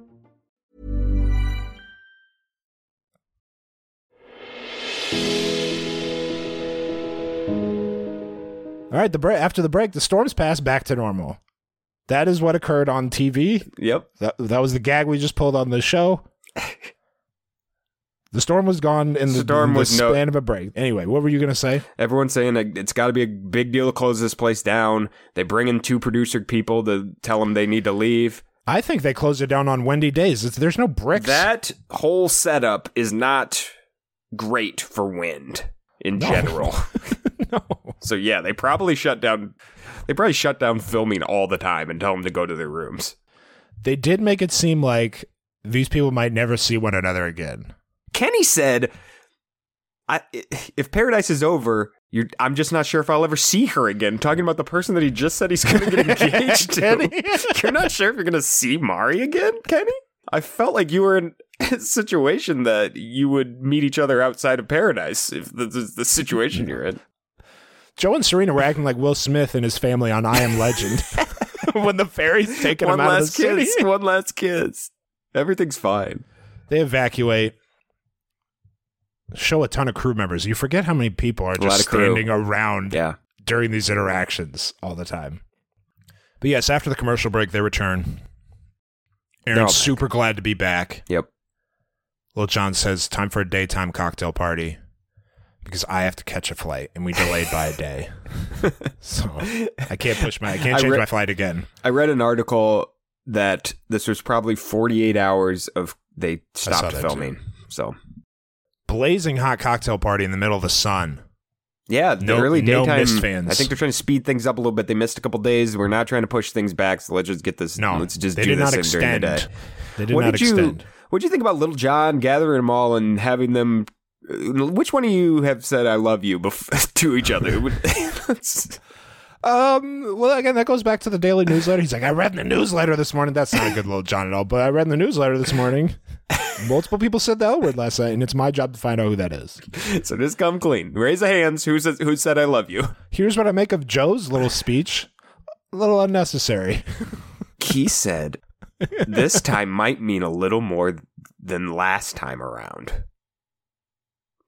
All right, the break after the break, the storms passed back to normal. That is what occurred on TV. Yep. That that was the gag we just pulled on the show. The storm was gone in the, Storm in the was no- span of a break. Anyway, what were you going to say? Everyone's saying that it's got to be a big deal to close this place down. They bring in two producer people to tell them they need to leave. I think they closed it down on windy days. It's, there's no bricks. That whole setup is not great for wind in general. no. So yeah, they probably shut down. They probably shut down filming all the time and tell them to go to their rooms. They did make it seem like these people might never see one another again. Kenny said, I, "If Paradise is over, you're, I'm just not sure if I'll ever see her again." Talking about the person that he just said he's going to get engaged Kenny. to. You're not sure if you're going to see Mari again, Kenny. I felt like you were in a situation that you would meet each other outside of Paradise if this is the situation you're in. Joe and Serena were acting like Will Smith and his family on I Am Legend when the ferry's taking one them out of the last city. One last kiss. Everything's fine. They evacuate. Show a ton of crew members. You forget how many people are just of crew. standing around Yeah. during these interactions all the time. But yes, after the commercial break, they return. Aaron's super glad to be back. Yep. Lil Jon says, time for a daytime cocktail party because I have to catch a flight and we delayed by a day. so I can't push my, I can't I change re- my flight again. I read an article that this was probably 48 hours of they stopped filming. So Blazing hot cocktail party in the middle of the sun. yeah, the No- early no daytime. missed fans. I think they're trying to speed things up a little bit. They missed a couple days. We're not trying to push things back. So let's just get this. No, let's just they do did this not in during extend. the day. They did what not did you. What do you think about Lil Jon gathering them all and having them? Which one of you have said "I love you" bef- to each other? Um. Well, again, that goes back to the daily newsletter. He's like, I read in the newsletter this morning. That's not a good Lil Jon at all. But I read in the newsletter this morning. Multiple people said the L word last night, and it's my job to find out who that is. so just come clean. Raise the hands. Who says? Who said "I love you"? Here's what I make of Joe's little speech. A little unnecessary. He said, "This time might mean a little more than last time around."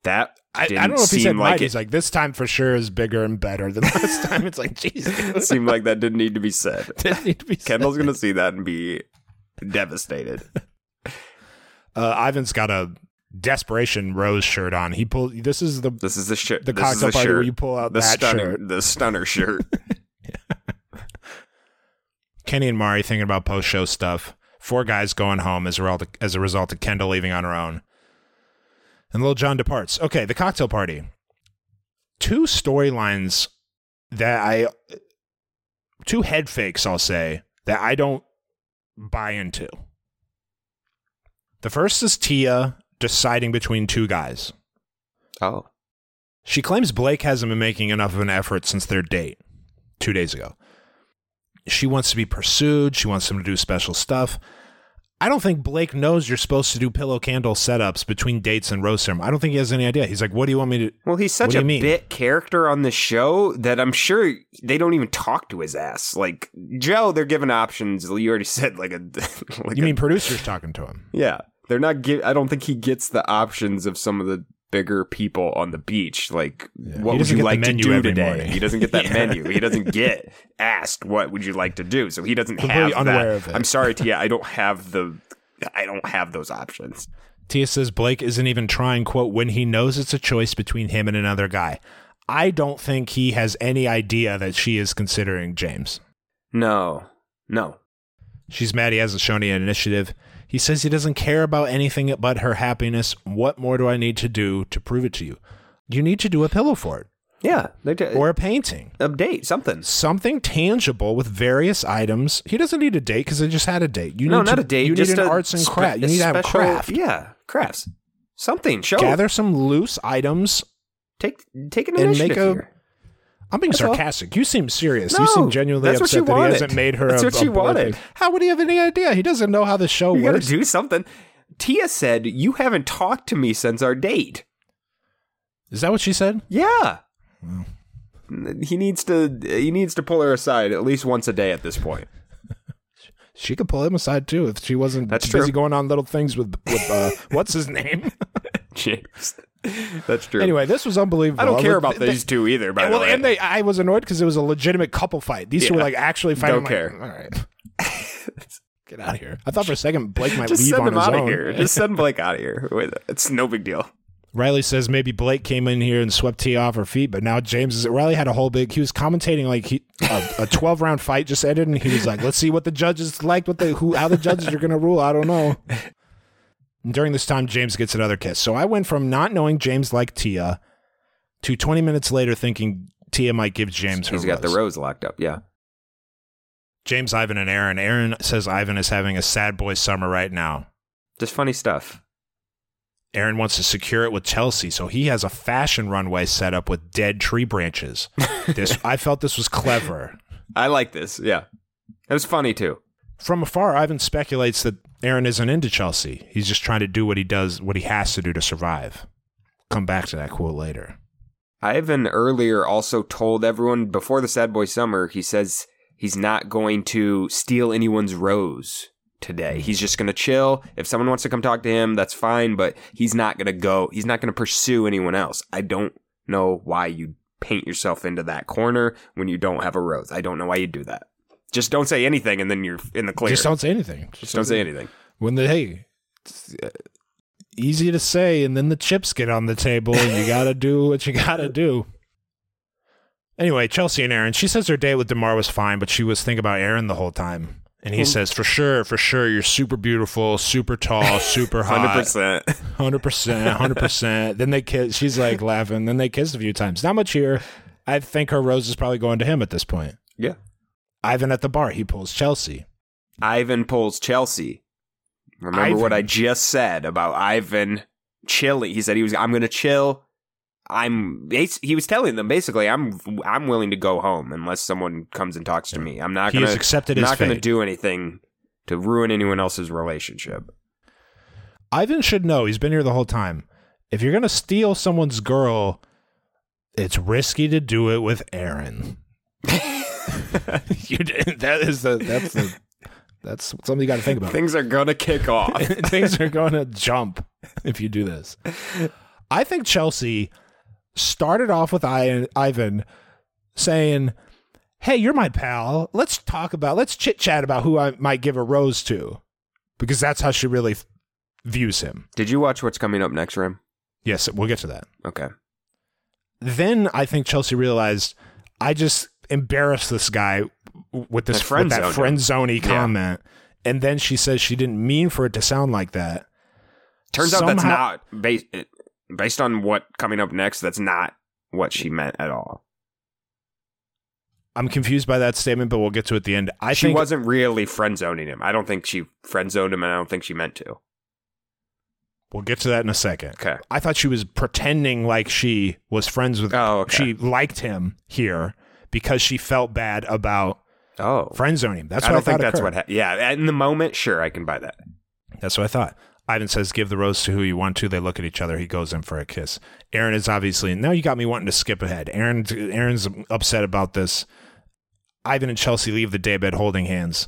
That I, I didn't don't know if he seem said like might. it. He's like, this time for sure is bigger and better than last time. It's like, jeez. seemed like that didn't need to be said. Didn't need to be said. Kendall's gonna see that and be devastated. Uh, Ivan's got a desperation rose shirt on. He pulled. This is the This is the shirt. the this is cocktail the party shirt. where you pull out the that stunner, shirt. the stunner shirt. Kenny and Mari thinking about post show stuff. Four guys going home as a result as a result of Kendall leaving on her own. And Lil Jon departs. Okay, the cocktail party. Two storylines that I two head fakes, I'll say, that I don't buy into. The first is Tia deciding between two guys. oh, She claims Blake hasn't been making enough of an effort since their date two days ago. She wants to be pursued. She wants him to do special stuff. I don't think Blake knows you're supposed to do pillow candle setups between dates and rose ceremony. I don't think he has any idea. He's like, "What do you want me to?" well, he's such a mean? bit character on the show that I'm sure they don't even talk to his ass. Like Joe, they're given options. You already said like a. Like You a- mean producers talking to him? Yeah, they're not. Give, I don't think he gets the options of some of the bigger people on the beach. Like, Yeah. what would you like to do today? morning. He doesn't get that Yeah. menu. He doesn't get asked what would you like to do. So he doesn't Completely have unaware that. of it. I'm sorry, Tia. I don't have the. I don't have those options. Tia says Blake isn't even trying, quote, when he knows it's a choice between him and another guy. I don't think he has any idea that she is considering James. No, no. She's mad he hasn't shown any initiative. He says he doesn't care about anything but her happiness. What more do I need to do to prove it to you? You need to do a pillow fort Yeah, t- or a painting. update something. Something tangible with various items. He doesn't need a date because they just had a date. You no, need not to- a date. You just need an arts and craft. You need to have a craft. Yeah, crafts. Something. Show. Gather some loose items Take take an and initiative make a- here. I'm being That's all. sarcastic. You seem serious. you seem genuinely upset that he hasn't made her. That's a, what she wanted. thing. How would he have any idea? He doesn't know how the show You works. do something. Tia said you haven't talked to me since our date. Is that what she said? Yeah. He needs to he needs to pull her aside at least once a day at this point. She could pull him aside too if she wasn't That's busy true. going on little things with with uh, what's his name. James. That's true. anyway, this was unbelievable. I don't care about they- these two either, by well, the way. and they, I was annoyed because it was a legitimate couple fight. These two were like actually fighting. Don't like, care. All right, get out of here. I thought for a second Blake might just leave send on him his out of own. here. Just send Blake out of here. Wait, It's no big deal. Riley says maybe Blake came in here and swept Tia off her feet, but now James is. Riley had a whole big. He was commentating like he a, twelve round fight just ended, and he was like, "Let's see what the judges like, what the who how the judges are going to rule. I don't know." And during this time, James gets another kiss. So I went from not knowing James liked Tia to twenty minutes later thinking Tia might give James her. He's got the rose. rose locked up. Yeah. James, Ivan, and Aaron. Aaron says Ivan is having a sad boy summer right now. Just funny stuff. Aaron wants to secure it with Chelsea, so he has a fashion runway set up with dead tree branches. This I felt this was clever. I like this. Yeah. It was funny too. From afar, Ivan speculates that Aaron isn't into Chelsea. He's just trying to do what he does, what he has to do to survive. Come back to that quote later. Ivan earlier also told everyone before the Sad Boy Summer, he says he's not going to steal anyone's rose today. He's just going to chill. If someone wants to come talk to him, that's fine, but he's not going to go, he's not going to pursue anyone else. I don't know why you paint yourself into that corner when you don't have a rose. I don't know why you do that. Just don't say anything and then you're in the clear. Just don't say anything. Just don't say anything. When the hey, it's, uh, easy to say, and then the chips get on the table, and you got to do what you got to do. Anyway, Chelsea and Aaron. She says her date with Demar was fine, but she was thinking about Aaron the whole time. And he Hmm. says, "For sure, for sure, you're super beautiful, super tall, super hot, 100%. hundred percent, hundred percent." Then they kiss. She's like laughing. Then they kissed a few times. Not much here. I think her rose is probably going to him at this point. Yeah. Ivan at the bar. He pulls Chelsea. Ivan pulls Chelsea. Remember what I just said about Ivan chilling. He said he was I'm going to chill. I'm he was telling them basically I'm I'm willing to go home unless someone comes and talks to me. I'm not going to accepted not going to do anything to ruin anyone else's relationship. Ivan should know. He's been here the whole time. If you're gonna steal someone's girl, it's risky to do it with Aaron. you did, that is the that's the that's something you got to think about. Things are going to kick off. Things are going to jump if you do this. I think Chelsea started off with I- Ivan saying, "Hey, you're my pal. Let's talk about let's chit chat about who I might give a rose to," because that's how she really f- views him. Did you watch what's coming up next, Rim? Yes, we'll get to that. Okay. Then I think Chelsea realized I just embarrassed this guy with this I friend with that friend him. zony Yeah. comment, and then she says she didn't mean for it to sound like that. Turns out that's not based based on what coming up next. That's not what she meant at all. I'm confused by that statement, but we'll get to it at the end. I she think wasn't really friend zoning him. I don't think she friend zoned him, and I don't think she meant to. we'll get to that in a second. Okay. I thought she was pretending like she was friends with. Oh, okay. She liked him here because she felt bad about Oh, friend zoning. That's I what I thought think that's occurred. what. Ha- yeah, in the moment, sure, I can buy that. That's what I thought. Ivan says, "Give the rose to who you want to." They look at each other. He goes in for a kiss. Aaron is obviously now. You got me wanting to skip ahead. Aaron, Aaron's upset about this. Ivan and Chelsea leave the daybed holding hands.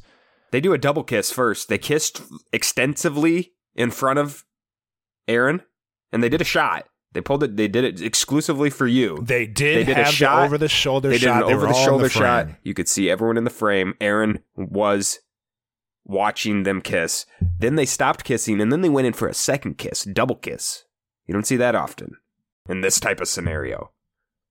They do a double kiss first. They kissed extensively in front of Aaron, and they did a shot. They pulled it. They did it exclusively for you. They did, They did a shot. over the shoulder they did shot. an over the shoulder frame. shot. You could see everyone in the frame. Aaron was watching them kiss. Then they stopped kissing, and then they went in for a second kiss, double kiss. You don't see that often in this type of scenario.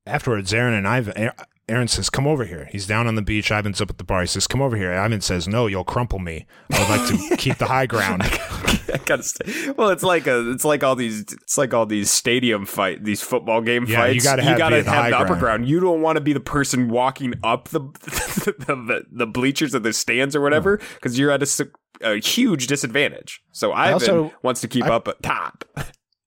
Afterwards, Aaron and Ivan. Aaron says, "Come over here." He's down on the beach. Ivan's up at the bar. He says, "Come over here." Ivan says, "No, you'll crumple me. I would like to keep the high ground." I gotta stay. well, it's like a, it's like all these, it's like all these stadium fight, these football game Yeah, you fights. gotta have- be at the upper ground. ground. You don't want to be the person walking up the the, the, the bleachers or the stands or whatever, because you're at a huge disadvantage. So Ivan also- wants to keep I- up at top.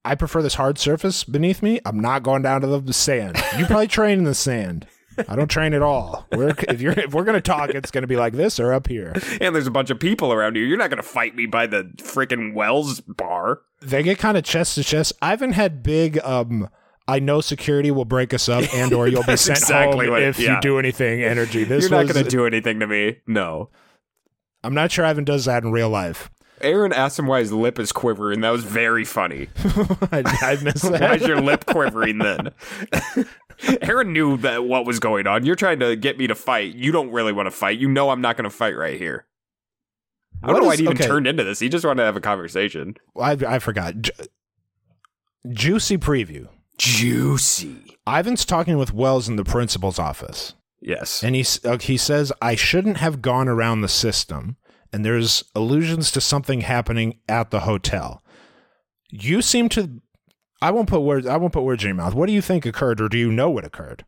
I prefer this hard surface beneath me. I'm not going down to the sand. You probably train in the sand. I don't train at all. We're, if you're if we're gonna talk, it's gonna be like this or up here. and there's a bunch of people around you. You're not gonna fight me by the freaking Wells bar. They get kind of chest to chest. Ivan had big. um I know security will break us up, and or you'll be sent exactly home if yeah. you do anything. Energy. This You're not was- gonna do anything to me. No. I'm not sure Ivan does that in real life. Aaron asked him why his lip is quivering. That was very funny. I, I miss that. Why is your lip quivering then? Aaron knew that what was going on. You're trying to get me to fight. You don't really want to fight. You know I'm not going to fight right here. I don't What know why he even okay. turned into this. He just wanted to have a conversation. I, I forgot. Ju- juicy preview. Juicy. Ivan's talking with Wells in the principal's office. Yes. And he, uh, he says, I shouldn't have gone around the system. And there's allusions to something happening at the hotel. You seem to. I won't put words. I won't put words in your mouth. What do you think occurred, or do you know what occurred?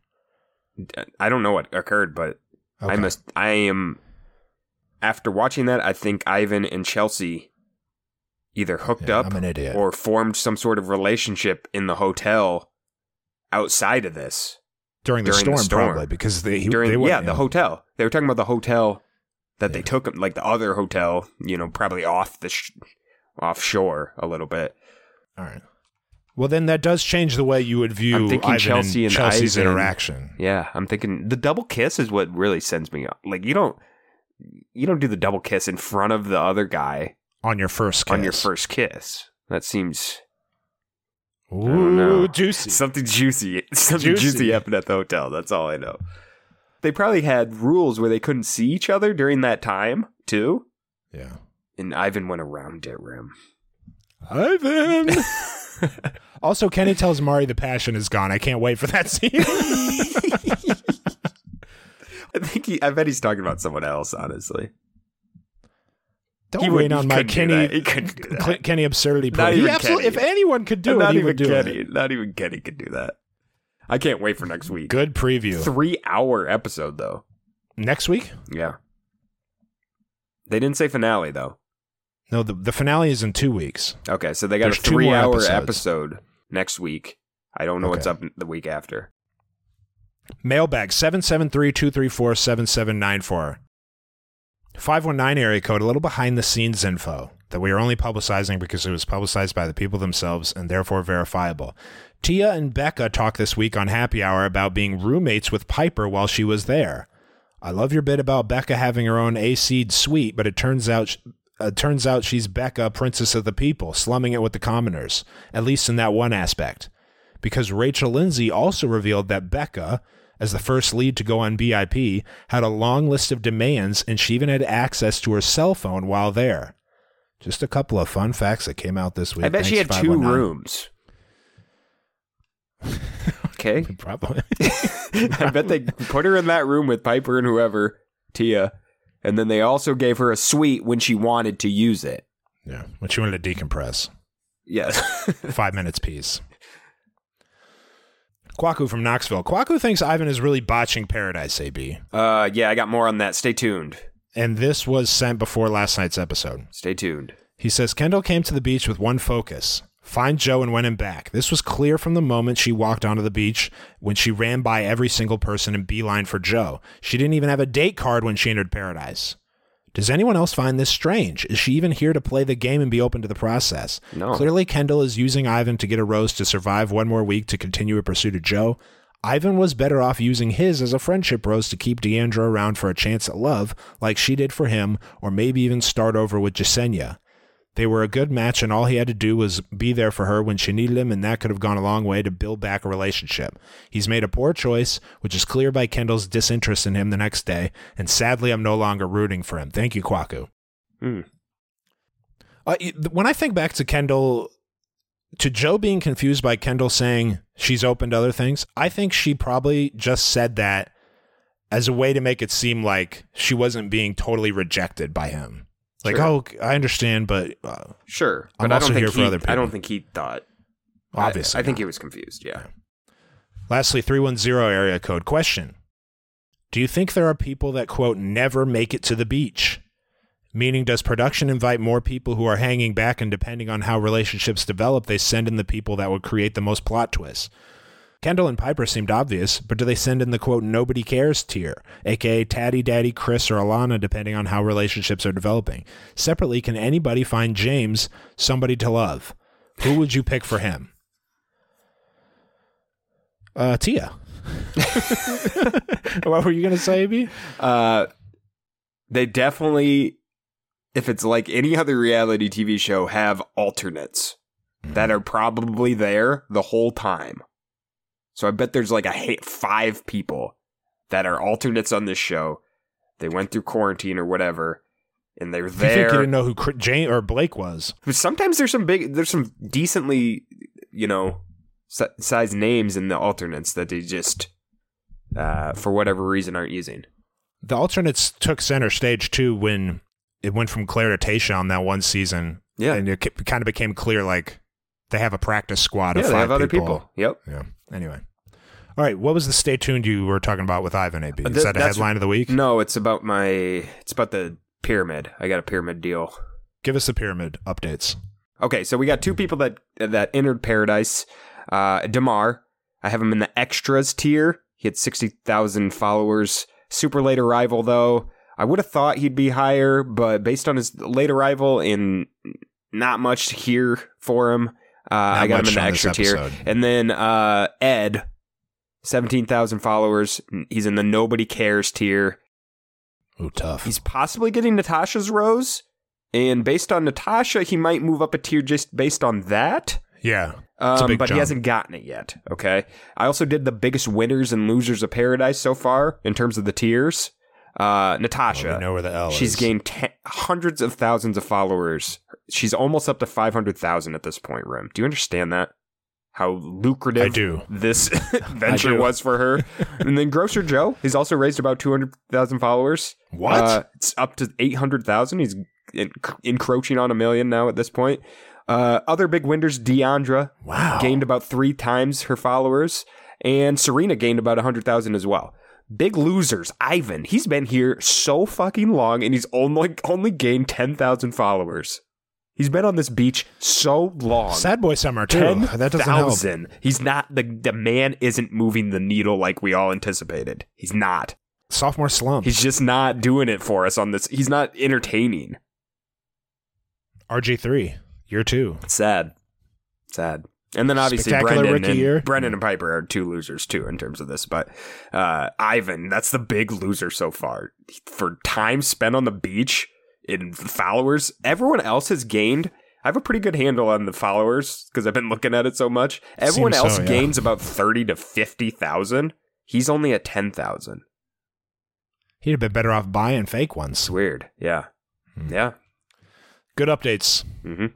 I don't know what occurred, but I must. I am. After watching that, I think Ivan and Chelsea either hooked Yeah, up I'm an idiot. or formed some sort of relationship in the hotel outside of this. during the, during the storm, storm. probably because they he, during they yeah the know, hotel they were talking about the hotel that they took like the other hotel you know probably off the sh- offshore a little bit All right. Well, then that does change the way you would view I'm thinking Ivan Chelsea and and Chelsea's Ivan. interaction. yeah i'm thinking the double kiss is what really sends me up like you don't you don't do the double kiss in front of the other guy on your first kiss. on your first kiss that seems Ooh, juicy. something juicy something juicy. Juicy. happened at the hotel that's all i know they probably had rules where they couldn't see each other during that time too yeah. and ivan went around it rim Ivan. also, Kenny tells Mari the passion is gone. I can't wait for that scene. I think he, I bet he's talking about someone else. Honestly, Don't He rain on my Kenny. He couldn't do that. Kenny absurdity. Not He even absolutely, Kenny. if anyone could do not it, he even would do Kenny. it. Not even Kenny could do that. I can't wait for next week. Good preview. Three hour episode though. Next week? Yeah. They didn't say finale though. No, the, the finale is in two weeks. Okay, so they got There's a three hour episodes. episode next week. I don't know what's up the week after. Mailbag 773-234-7794. 519 area code, a little behind the scenes info that we are only publicizing because it was publicized by the people themselves and therefore verifiable. Tia and Becca talked this week on Happy Hour about being roommates with Piper while she was there. I love your bit about Becca having her own AC suite, but it turns out uh, turns out she's Becca, princess of the people, slumming it with the commoners, at least in that one aspect. Because Rachel Lindsay also revealed that Becca, as the first lead to go on BIP, had a long list of demands and she even had access to her cell phone while there. Just a couple of fun facts that came out this week. I bet she had two rooms. okay. Probably. I bet they put her in that room with Piper and whoever, Tia, and then they also gave her a suite when she wanted to use it. yeah. When she wanted to decompress. Yes. Five minutes piece. Kwaku from Knoxville. Kwaku thinks Ivan is really botching Paradise, AB. uh, yeah, I got more on that. Stay tuned. And this was sent before last night's episode. Stay tuned. He says Kendall came to the beach with one focus find Joe and win him back. This was clear from the moment she walked onto the beach when she ran by every single person in beeline for Joe. She didn't even have a date card when she entered paradise. Does anyone else find this strange? Is she even here to play the game and be open to the process? No. Clearly, Kendall is using Ivan to get a rose to survive one more week to continue her pursuit of Joe. Ivan was better off using his as a friendship rose to keep Deandra around for a chance at love, like she did for him, or maybe even start over with Jessenia. They were a good match, and all he had to do was be there for her when she needed him, and that could have gone a long way to build back a relationship. He's made a poor choice, which is clear by Kendall's disinterest in him the next day, and sadly, I'm no longer rooting for him. Thank you, Kwaku. Hmm. Uh, when I think back to Kendall, to Joe being confused by Kendall saying she's open to other things, I think she probably just said that as a way to make it seem like she wasn't being totally rejected by him. Like, Sure. oh, I understand, but uh, Sure, I'm but I also don't think here for he, other I don't think he thought. Obviously, I, think he was confused. Yeah. Lastly, 310 area code question. Do you think there are people that, quote, never make it to the beach? Meaning, does production invite more people who are hanging back and depending on how relationships develop, they send in the people that would create the most plot twists? Kendall and Piper seemed obvious, but do they send in the quote, nobody cares tier, aka Tatty, Daddy, Chris, or Alana, depending on how relationships are developing? Separately, can anybody find James somebody to love? Who would you pick for him? Uh, Tia. what were you going to say, AB? Uh, they definitely, if it's like any other reality TV show, have alternates that are probably there the whole time. So I bet there's like a five people that are alternates on this show. They went through quarantine or whatever, and they're You think you there. didn't know who Jane or Blake was? But sometimes there's some big, there's some decently, you know, size names in the alternates that they just, uh, for whatever reason, aren't using. The alternates took center stage too when it went from Clare to Tayshia on that one season. Yeah. and it kind of became clear like they have a practice squad Yeah, of they five have other people. Yep. Yeah. Anyway. All right. What was the stay tuned you were talking about with Ivan AB? Is Th- that a headline of the week? No, it's about my. It's about the pyramid. I got a pyramid deal. Give us the pyramid updates. Okay, so we got two people that that entered Paradise. Uh, Demar, I have him in the extras tier. He had sixty thousand followers. Super late arrival though. I would have thought he'd be higher, but based on his late arrival and not much here for him, I got him in the extra tier. And then uh, Ed, seventeen thousand followers. He's in the nobody cares tier. Ooh, tough. He's possibly getting Natasha's rose, and based on Natasha, he might move up a tier just based on that. yeah. Um, but he hasn't gotten it yet. Okay. I also did the biggest winners and losers of Paradise so far in terms of the tiers. Uh, Natasha. We know where the L She's is. gained te- hundreds of thousands of followers. She's almost up to 500,000 at this point, Rim. Do you understand that? How lucrative I do. this venture do. was for her. and then Grocer Joe, he's also raised about 200,000 followers. What? Uh, it's up to 800,000. He's en- encroaching on a million now at this point. Uh, other big winners, Deandra Wow. gained about three times her followers, and Serena gained about 100,000 as well. Big losers, Ivan. He's been here so fucking long, and he's only only gained 10,000 followers. He's been on this beach so long. Sad boy summer too. Ten that doesn't help. thousand. He's not the the man isn't moving the needle like we all anticipated. He's not. Sophomore slump. He's just not doing it for us on this. He's not entertaining. RG three year two. It's sad. Sad. And then obviously Brendan rookie and, year. Brendan and Piper are two losers too in terms of this. But uh, Ivan, that's the big loser so far. For time spent on the beach in followers, everyone else has gained. I have a pretty good handle on the followers because I've been looking at it so much. Everyone Seems else so, yeah. gains about thirty to fifty thousand. He's only at ten thousand. He'd have been better off buying fake ones. It's weird. Yeah, Hmm. yeah. Good updates. hmm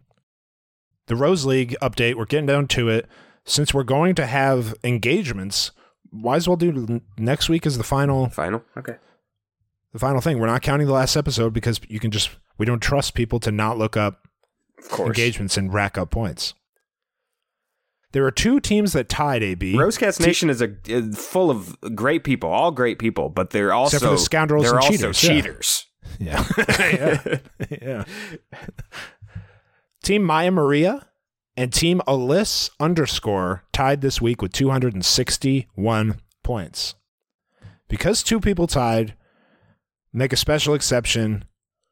The Rose League update. We're getting down to it. Since we're going to have engagements, might as well do next week as the final Final. Okay. the final thing. We're not counting the last episode because you can just we don't trust people to not look up engagements and rack up points. There are two teams that tied AB. Rosecast Nation is a is full of great people, all great people, but they're also Except for the scoundrels they're and also cheaters, cheaters. Yeah. yeah. yeah. Team Maya Maria and Team Alyss underscore tied this week with 261 points. Because two people tied, make a special exception.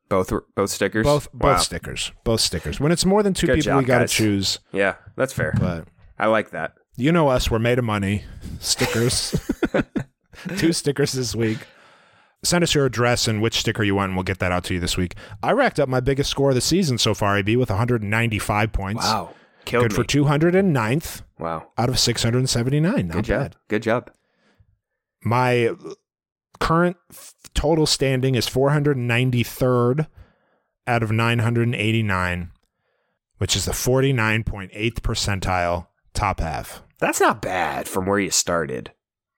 Both both stickers. Both Wow. both stickers. Both stickers. When it's more than two Good people, job, we got to choose. Yeah, that's fair. But I like that. you know us, we're made of money. Stickers. two stickers this week. Send us your address and which sticker you want, and we'll get that out to you this week. I racked up my biggest score of the season so far, AB, with 195 points. Wow. Killed Good me. for 209th wow. out of 679. Not Good job. bad. Good job. My current f- total standing is 493rd out of 989, which is the 49.8th percentile top half. That's not bad from where you started.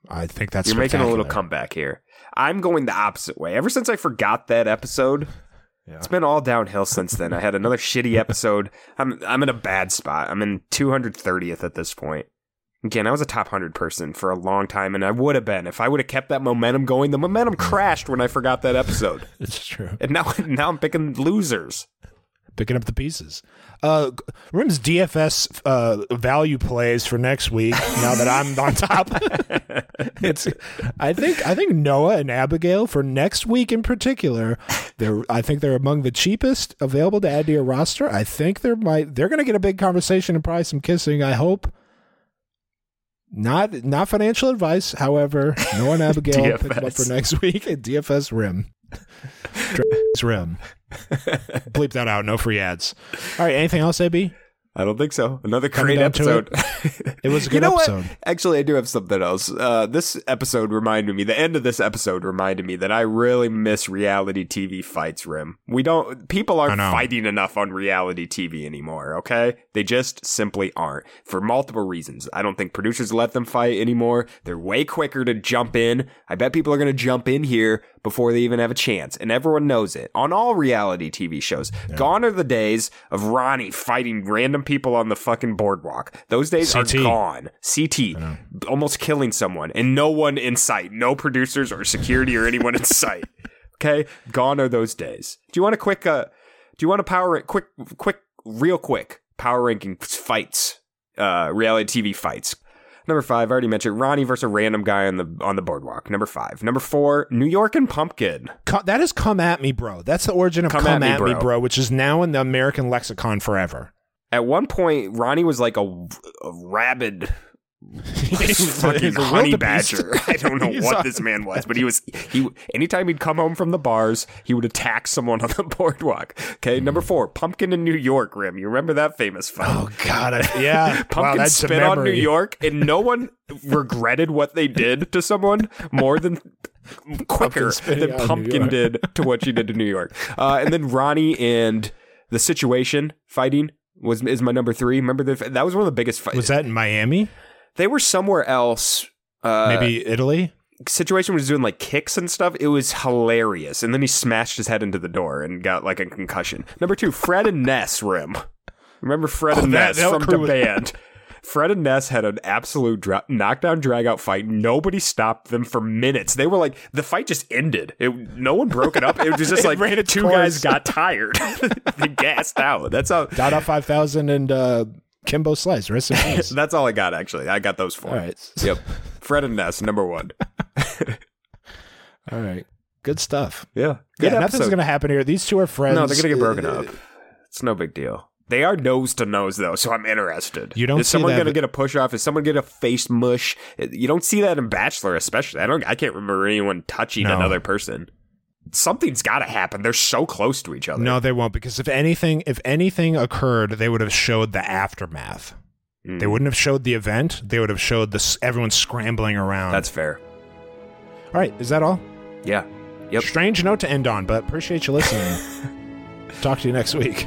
I think that's You're making a little comeback here. I'm going the opposite way. Ever since I forgot that episode, Yeah. it's been all downhill since then. I had another shitty episode. I'm I'm in a bad spot. I'm in 230th at this point. Again, I was a top 100 person for a long time, and I would have been if I would have kept that momentum going. The momentum crashed when I forgot that episode, It's true. and now now I'm picking losers. Picking up the pieces. Uh, Rim's DFS uh, value plays for next week. Now that I'm on top, it's. I think I think Noah and Abigail for next week in particular. They're. I think they're among the cheapest available to add to your roster. I think they're might. They're going to get a big conversation and probably some kissing. I hope. Not not financial advice, however. Noah and Abigail pick up for next week at DFS Rim. DFS Rim. Bleep that out. No free ads. All right. Anything else, AB? I don't think so. Another Coming great episode. It was a you good know episode. What? Actually, I do have something else. Uh, this episode reminded me. The end of this episode reminded me that I really miss reality TV fights. Rim. We don't. People aren't fighting enough on reality TV anymore. Okay, they just simply aren't for multiple reasons. I don't think producers let them fight anymore. They're way quicker to jump in. I bet people are going to jump in here before they even have a chance, and everyone knows it. On all reality TV shows, gone are the days of Ronnie fighting random people on the fucking boardwalk. Those days CT. are gone. CT almost killing someone, and no one in sight. No producers or security or anyone in sight. Okay, gone are those days. Do you want a quick? Uh, do you want a power quick, quick, real quick power ranking fights? Uh, reality TV fights. Number five, I already mentioned Ronnie versus a random guy on the on the boardwalk. Number five. Number four, New York and Pumpkin. Co- that has come at me, bro. That's the origin of Come come, at me, at, me, bro. bro, which is now in the American lexicon forever. At one point, Ronnie was like a, a rabid He's fucking a honey badger. I don't know what this man was, but he was he. Anytime he'd come home from the bars, he would attack someone on the boardwalk. Okay, number four, Pumpkin in New York. Rim, you remember that famous fight? Oh God, I, yeah. wow, Pumpkin a spit on New. York, and no one regretted what they did to someone more than quicker spitting than Pumpkin did to what she did to New York. Uh, and then Ronnie and the situation fighting was is my number three. Remember the, that was one of the biggest fights. Was that in Miami? They were somewhere else. Uh, Maybe Italy. situation was doing like kicks and stuff. It was hilarious. And then he smashed his head into the door and got like a concussion. Number two, Fred and Ness rim. Remember Fred and Oh, that- Ness that from the was- band. Fred and Ness had an absolute dra- knockdown dragout fight. Nobody stopped them for minutes. They were like the fight just ended. It, no one broke it up. It was just It like ran two course. guys got tired. they gassed out. That's how. Dada five thousand and uh, Kimbo Slice. Rest in peace. That's all I got. Actually, I got those four. All right. Yep. Fred and Ness, number one. All right. Good stuff. Yeah. Good yeah, nothing's gonna happen here. These two are friends. No, they're gonna get broken Uh, up. It's no big deal. They are nose to nose though, so I'm interested. You don't Is someone that- gonna get a push off? Is someone get a face mush? You don't see that in Bachelor, especially. I don't. I can't remember anyone touching No. another person. Something's got to happen. They're so close to each other. No, they won't because if anything, if anything occurred, they would have showed the aftermath. Mm, They wouldn't have showed the event. They would have showed this everyone scrambling around. That's fair. all right. Is that all? Yeah. Yep. Strange note to end on, but appreciate you listening. Talk to you next week.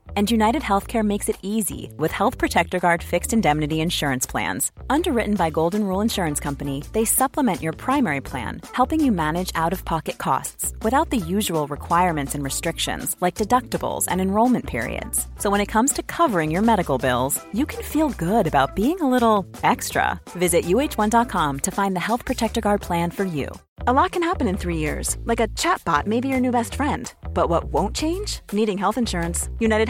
And United Healthcare makes it easy with Health Protector Guard fixed indemnity insurance plans. Underwritten by Golden Rule Insurance Company, they supplement your primary plan, helping you manage out of pocket costs without the usual requirements and restrictions like deductibles and enrollment periods. So when it comes to covering your medical bills, you can feel good about being a little extra. Visit uh1.com to find the Health Protector Guard plan for you. A lot can happen in three years, like a chatbot may be your new best friend. But what won't change? Needing health insurance. United